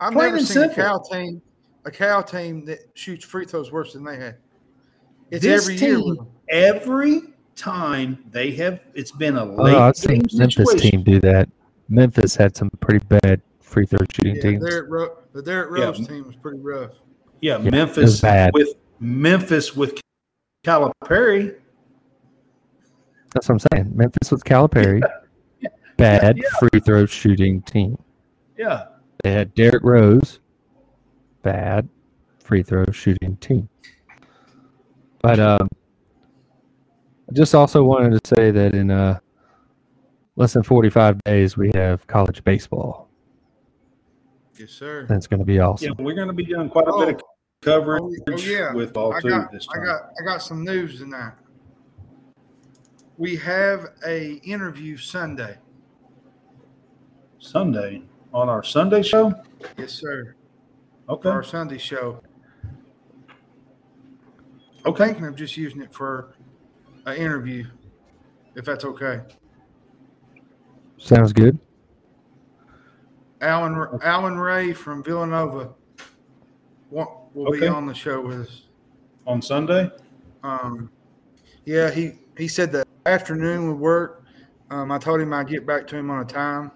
I've plain never and seen a simple. cow team a cow team that shoots free throws worse than they had. It's this every team, year every time they have, it's been a late Oh, I've seen Memphis situation. team do that. Memphis had some pretty bad free throw shooting Yeah, teams. Derrick Ro- the Derrick Yeah. Rose team was pretty rough. Yeah, Yeah, it was Memphis bad. with Memphis with Calipari. That's what I'm saying. Memphis with Calipari, bad Yeah. free throw shooting team. Yeah, They had Derrick Rose, bad free throw shooting team. But um, I just also wanted to say that in uh, less than 45 days, we have college baseball. Yes, sir. That's going to be awesome. yeah, we're going to be doing quite a bit of coverage Oh, oh, yeah. with ball I too got, this I got, I got some news tonight. We have a interview Sunday. Sunday on our Sunday show. Yes, sir. Okay, For our Sunday show. Okay. I'm thinking of just using it for an interview, if that's okay. Sounds good. Allan Allan Ray from Villanova will, will be Okay. on the show with us. On Sunday. Um, yeah, he he said the afternoon would work. Um, I told him I'd get back to him on a time.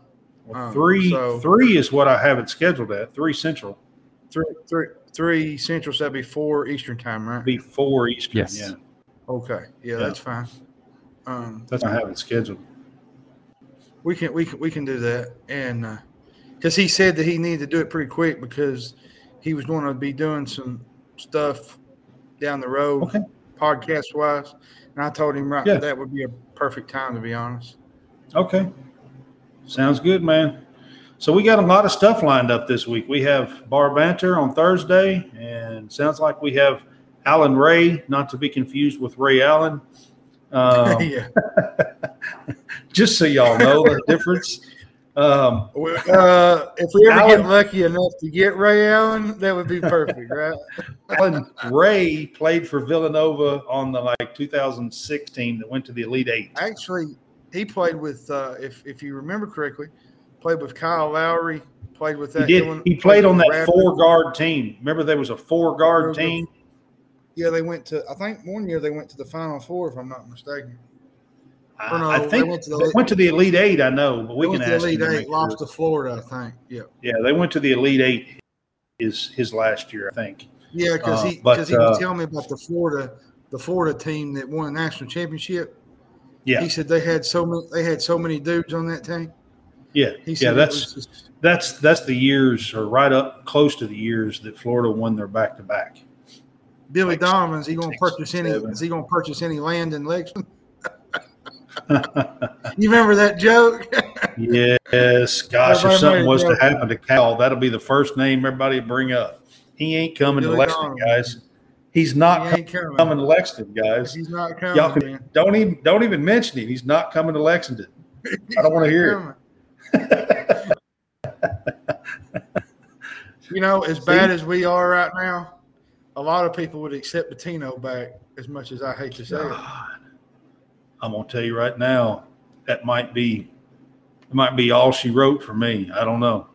Well, Um, three so- three is what I have it scheduled at. Three Central. Three, three, three Central, so that'd be four Eastern time, right? Be four Eastern. Yes. Yeah, Okay, yeah, Yeah. that's fine. Um, that's how I have it scheduled. we can we can we can do that, and because he said that he needed to do it pretty quick because he was going to be doing some stuff down the road, Okay. podcast wise, and I told him right Yeah. that would be a perfect time to be honest. Okay. Sounds good, man. So we got a lot of stuff lined up this week. We have bar banter on Thursday, and sounds like we have Allan Ray, not to be confused with Ray Allen. Um, yeah. just so y'all know the difference. Um, Uh, if we ever Allan- get lucky enough to get Ray Allen, that would be perfect, right? Allan Ray played for Villanova on the like 2016 that went to the Elite Eight. Actually, he played with, uh, if if you remember correctly, played with Kyle Lowry. Played with that. He did. Illinois- He played on that Raptors. four guard team. Remember, there was a four guard team. Yeah, they went to. I think one year they went to the Final Four, if I'm not mistaken. Or no, I they think went to the they went to the Elite Eight. I know, but we can to the ask. Elite Eight, to Florida, I think. Yeah, Yeah, they went to the Elite Eight. Is his last year, I think. yeah, because Uh, he because he was uh, telling me about the Florida the Florida team that won a national championship. Yeah, He said they had so many they had so many dudes on that team. yeah, He said yeah. That's just, that's that's the years, or right up close to the years that Florida won their back to back. Billy like Donovan. Is he going to six, purchase any? seven. Is he going to purchase any land in Lexington? You remember that joke? Yes, gosh, if something was to happen to Cal, that'll be the first name everybody bring up. He ain't coming Billy to Lexington, Donovan. guys. He's not he ain't coming. coming to Lexington, guys. He's not coming. Y'all can, man. don't even don't even mention it. He's not coming to Lexington. I don't want to hear it. You know, as bad as we are right now, a lot of people would accept Pitino back as much as I hate to say it. I'm gonna tell you right now, that might be it might be all she wrote for me. I don't know.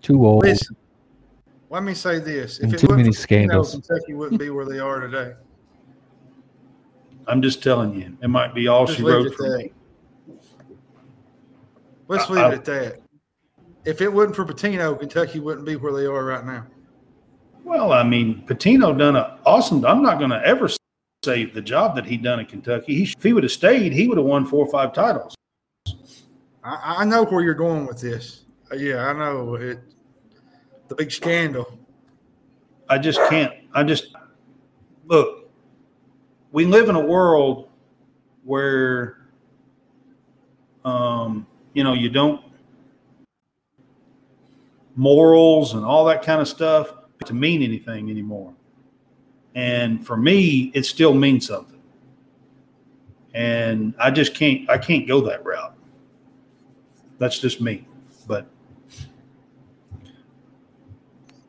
Too old. Listen, let me say this: And if too it many wasn't for Pitino, scandals. Kentucky wouldn't be where they are today. I'm just telling you, it might be all Just she wrote it for me. Let's I- leave I- it at that. If it wasn't for Pitino, Kentucky wouldn't be where they are right now. Well, I mean, Pitino done a awesome. I'm not going to ever say the job that he done in Kentucky. He, if he would have stayed, he would have won four or five titles. I, I know where you're going with this. Uh, Yeah, I know it. The big scandal. I just can't. I just look. We live in a world where, um, you know, you don't morals and all that kind of stuff to mean anything anymore. And for me, it still means something. And I just can't. I can't go that route. That's just me. But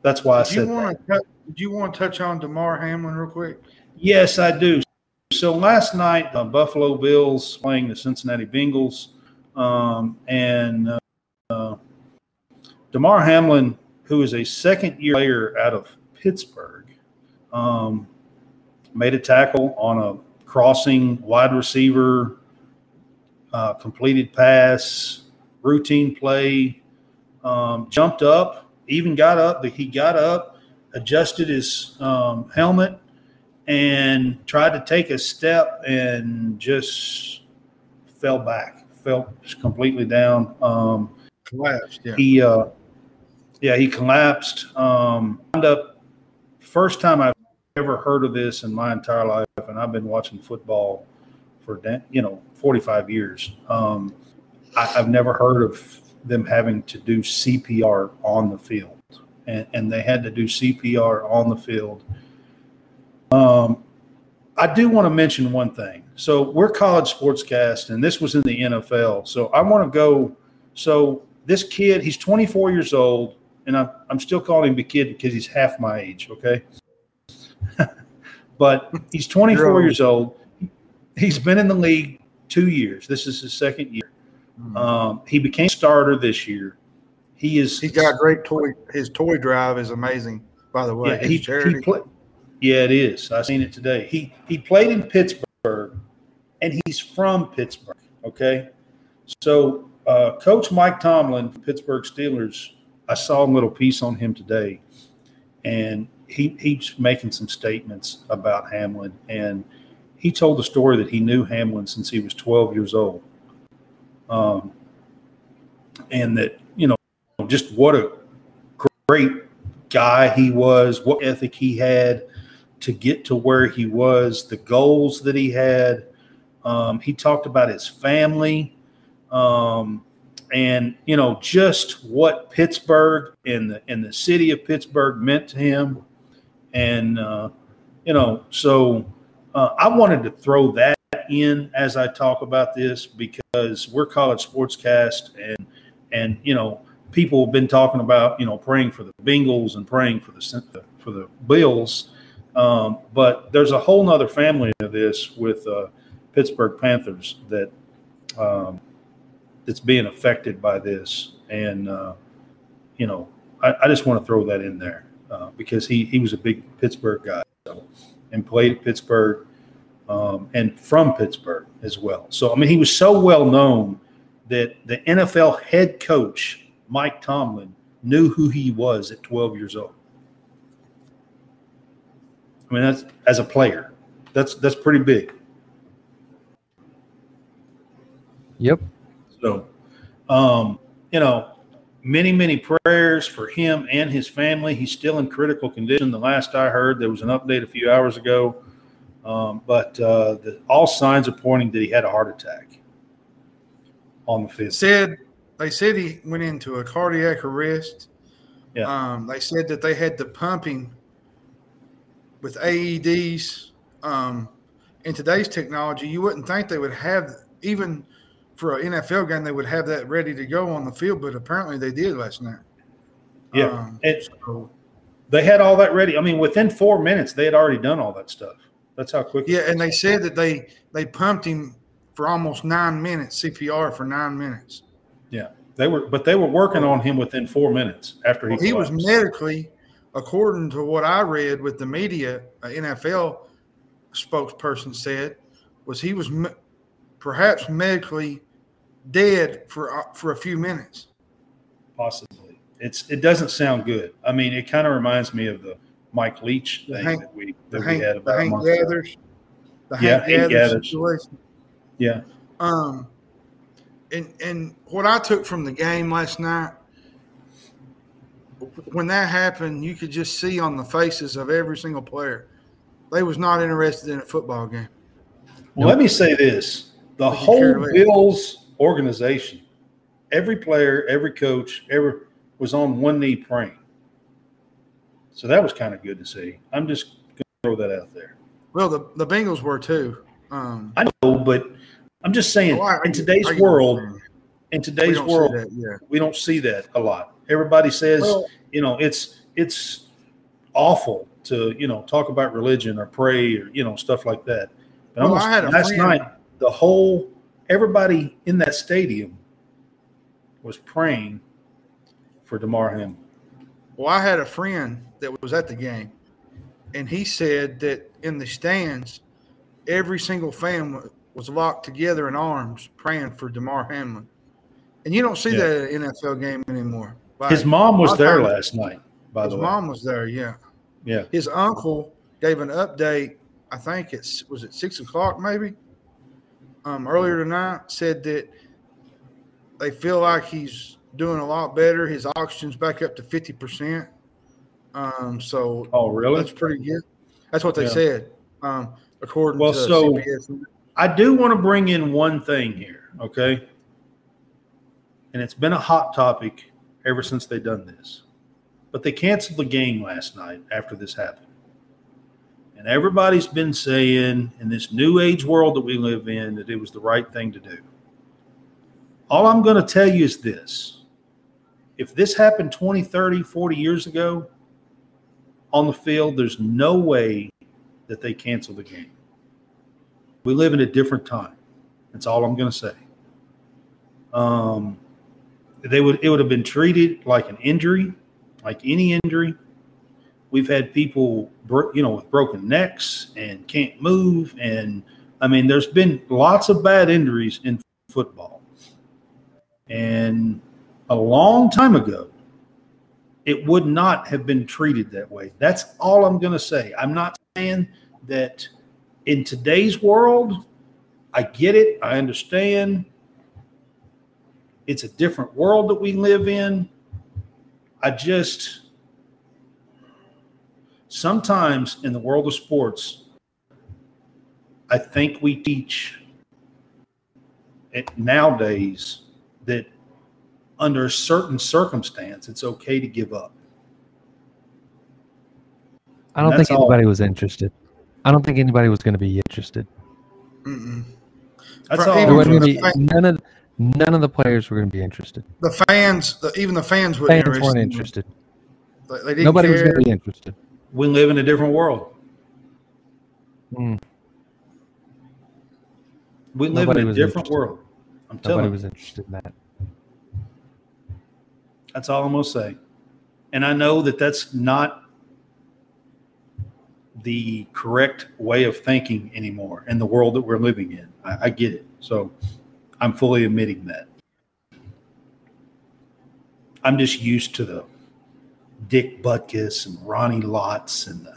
that's why I Do you said that. want to? Do you want to touch on Damar Hamlin real quick? Yes, I do. So last night, uh, Buffalo Bills playing the Cincinnati Bengals, um, and uh, uh, Damar Hamlin, who is a second-year player out of Pittsburgh, um, made a tackle on a crossing wide receiver, uh, completed pass, routine play, um, jumped up, even got up. He got up, adjusted his um, helmet and tried to take a step and just fell back, fell completely down. Um, Collapsed. Yeah. he, uh, yeah, he collapsed. Um, up first time I've ever heard of this in my entire life, and I've been watching football for you know 45 years. Um, I, I've never heard of them having to do CPR on the field, and, and they had to do CPR on the field. Um, I do want to mention one thing. So we're college sportscast, and this was in the NFL. So I want to go. So this kid, he's 24 years old, and I'm, I'm still calling him a kid because he's half my age. Okay, but he's 24 years old. He's been in the league two years. This is his second year. Mhm. Um, he became starter this year. He is. He's got great toy. His toy drive is amazing. By the way, Yeah, his he, charity. he play, yeah, it is. I seen it today. He he played in Pittsburgh, and he's from Pittsburgh. Okay, so uh, Coach Mike Tomlin, Pittsburgh Steelers. I saw a little piece on him today, and he he's making some statements about Hamlin, and he told the story that he knew Hamlin since he was 12 years old, um, and that you know just what a great guy he was, what ethic he had to get to where he was, the goals that he had. Um, he talked about his family, um, and you know just what Pittsburgh and the and the city of Pittsburgh meant to him, and uh, you know so uh, I wanted to throw that in as I talk about this because we're college sportscast and and you know people have been talking about you know praying for the Bengals and praying for the for the Bills, um, but there's a whole nother family of this with uh, Pittsburgh Panthers that um, that's being affected by this, and uh, you know I, I just want to throw that in there uh, because he he was a big Pittsburgh guy so, and played at Pittsburgh um, and from Pittsburgh as well. So I mean he was so well known that the NFL head coach Mike Tomlin knew who he was at 12 years old. I mean, that's as a player, that's that's pretty big. Yep. So, um, you know, many many prayers for him and his family. He's still in critical condition. The last I heard, there was an update a few hours ago, um, but uh, the, all signs are pointing that he had a heart attack on the field. said they said he went into a cardiac arrest. Yeah. Um, they said that they had to pump him with AEDs. Um, in today's technology, you wouldn't think they would have even for an NFL game they would have that ready to go on the field, but apparently they did last night. Yeah, Um, so They had all that ready. I mean, within four minutes, they had already done all that stuff. That's how quick. Yeah, and they said that they they pumped him for almost nine minutes CPR for nine minutes. Yeah, they were, but they were working on him within four minutes after he. Well, he was medically, according to what I read with the media, NFL spokesperson said, was he was me- perhaps medically dead for uh, for a few minutes. possibly. It's it doesn't sound good. I mean, it kind of reminds me of the Mike Leach thing Hank- that we that Hank, we had about a Hank month ago. Gathers, the Yeah, Hank Hank Gathers situation. Yeah, Um, and and what I took from the game last night, when that happened, you could just see on the faces of every single player, they was not interested in a football game. Well, let me say this: the whole. Bills organization, every player, every coach, every was on one knee praying. So that was kind of good to see. I'm just going to throw that out there. Well, the, the Bengals were too. Um, I know, but I'm just saying, well, I- in today's I get world, in today's don't world, that, yeah. we don't see that a lot. Everybody says, Well, you know, it's it's awful to you know talk about religion or pray or you know stuff like that. But Well, almost I had a last friend- night, the whole everybody in that stadium was praying for Damar Hamlin. Well, I had a friend that was at the game, and he said that in the stands, every single fan was locked together in arms praying for Damar Hamlin. And you don't see Yeah. that at an NFL game anymore. Like, His mom was there last night. By the way, His mom was there, yeah. yeah, His uncle gave an update. I think it's was it six o'clock maybe. Um, earlier tonight, said that they feel like he's doing a lot better. His oxygen's back up to fifty percent. Um, so Oh, really? that's pretty good. That's what they Yeah. said. Um, according Well, so- CBS. I do want to bring in one thing here, okay? And it's been a hot topic ever since they done this. But they canceled the game last night after this happened. And everybody's been saying in this new age world that we live in that it was the right thing to do. All I'm going to tell you is this. If this happened 20, 30, 40 years ago on the field, there's no way that they cancel the game. We live in a different time. That's all I'm going to say. Um, they would it would have been treated like an injury, like any injury. We've had people, you know, with broken necks and can't move, and I mean, there's been lots of bad injuries in football. And a long time ago, it would not have been treated that way. That's all I'm going to say. I'm not saying that in today's world, I get it. I understand. It's a different world that we live in. I just, sometimes in the world of sports, I think we teach it nowadays under a certain circumstance, it's okay to give up. I don't That's think all. anybody was interested. I don't think anybody was going to be interested. Mm-mm. That's For- all. There Even I'm wasn't from gonna gonna the be, fan- none of none of the players were going to be interested. The fans, the, even the fans were Fans weren't interested. They, they didn't Nobody was care. going to be interested. we live in a different world. Mm, We live Nobody in a different interested. world. I'm telling nobody you. was interested in that. That's all I'm going to say. And I know that that's not the correct way of thinking anymore in the world that we're living in. I, I get it. So I'm fully admitting that. I'm just used to the Dick Butkus and Ronnie Lotts and the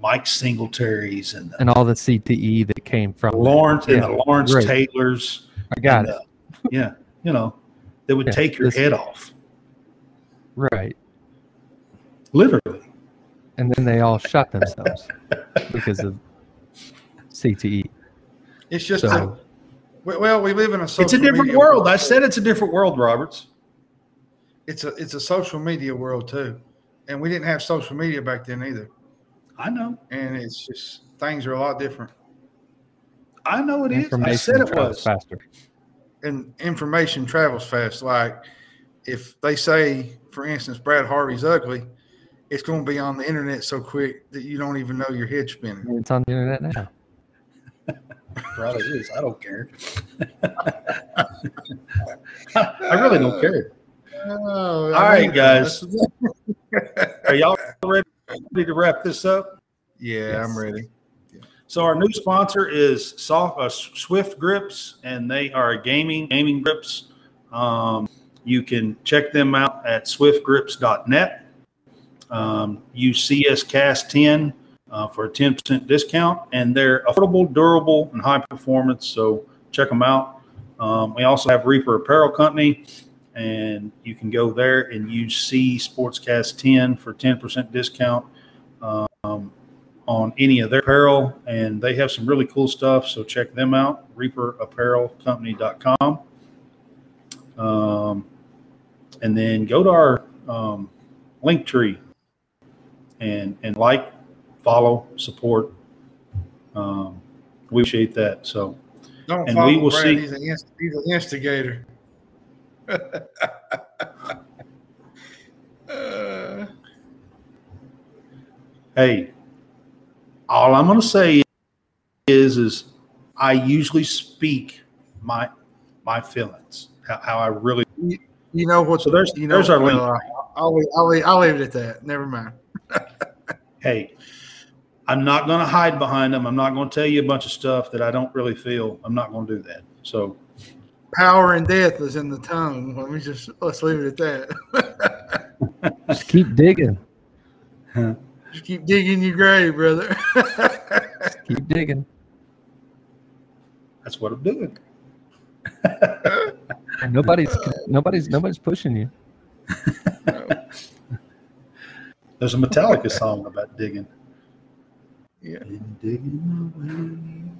Mike Singletaries and the And all the CTE that came from Lawrence and the Lawrence great. Taylors. I got uh, it. the- yeah, you know, that would Yeah, take your head off, Right. literally. And then they all shot themselves because of CTE. It's just So- a, well, we live in a social It's a different media world. I said it's a different world, Roberts. it's a it's a social media world too, and we didn't have social media back then either. I know. And it's just things are a lot different, I know it is. I said it was. faster. and information travels fast. Like if they say, for instance, Brad Harvey's ugly, it's going to be on the internet so quick that you don't even know your head spinning. It's on the internet now. Probably is. I don't care. I really don't care. Oh, All right, guys. Are y'all ready to wrap this up? Yeah, I'm ready. So our new sponsor is soft, uh, Swift Grips, and they are gaming gaming grips. Um, you can check them out at swiftgrips.net. Um, use CSCast10 uh, for a 10% discount, and they're affordable, durable, and high performance. So check them out. Um, we also have Reaper Apparel Company, and you can go there and use C Sportscast 10 for 10% discount um, on any of their apparel. And they have some really cool stuff. So check them out, reaperapparelcompany.com. Um, and then go to our um, link tree and, and like, follow, support. Um, we appreciate that. So, Don't And follow we will Brad. see- He's an, inst- he's an instigator. Uh, hey, all I'm going to say is, is I usually speak my my feelings, how, how I really. You know what's So there's- you know, there's our well, link. I'll, leave, I'll, leave, I'll leave it at that. Never mind. Hey, I'm not going to hide behind them. I'm not going to tell you a bunch of stuff that I don't really feel. I'm not going to do that. So, Power and death is in the tongue. Let me just let's leave it at that. Just keep digging. just keep digging your grave, brother. Keep digging. that's what I'm doing. And nobody's nobody's nobody's pushing you. There's a Metallica song about digging. yeah. Digging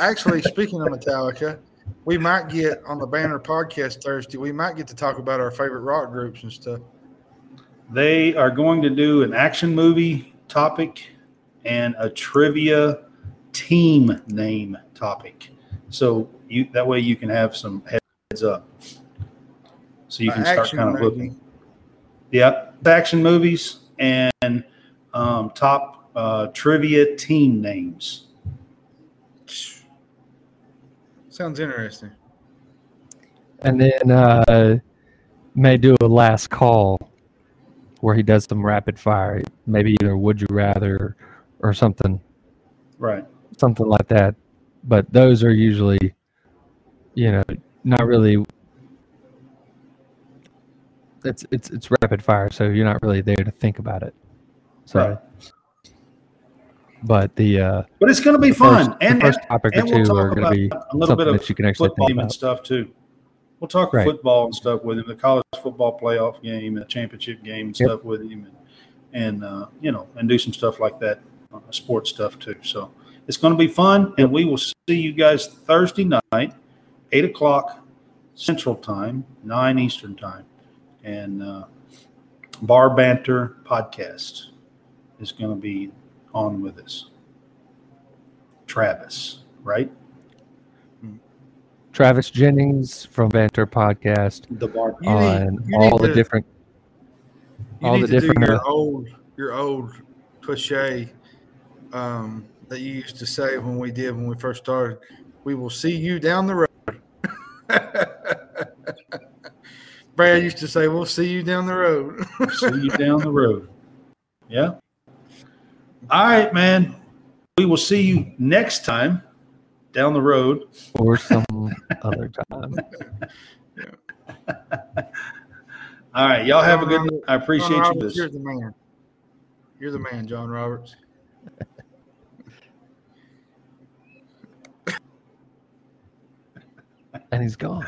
Actually, speaking of Metallica, we might get on the Banter podcast Thursday. We might get to talk about our favorite rock groups and stuff. They are going to do an action movie topic and a trivia team name topic. So you that way you can have some heads up. So you An can start kind of movie. looking. Yeah, action movies and um, top uh, trivia team names. Sounds interesting. And then uh, may do a last call where he does some rapid fire, maybe either would you rather or something Right. something like that. But those are usually, you know, not really. It's it's it's rapid fire, so you're not really there to think about it. So, Right. but the uh, But it's going to be fun, first, and, the first topic or and we'll are going to be a little bit of that you can actually football think and stuff too. We'll talk Right. football and stuff with him, the college football playoff game, and the championship game and Yep. stuff with him, and, and uh, you know, and do some stuff like that, uh, sports stuff too. So it's going to be fun, and we will see you guys Thursday night, eight o'clock Central Time, nine Eastern Time, and uh, Bar Banter podcast is going to be on with us. Travis, right? Travis Jennings from Banter Podcast The bar. You need- on you all the to- different. You All need the to different, do your old your old cliche um, that you used to say when we did when we first started. We will see you down the road. Brad used to say, "We'll see you down the road." see you down the road. Yeah. All right, man. We will see you next time down the road. or some other time. All right. Y'all have a good John I appreciate John you. This. You're the man. You're the man, John Roberts. And he's gone.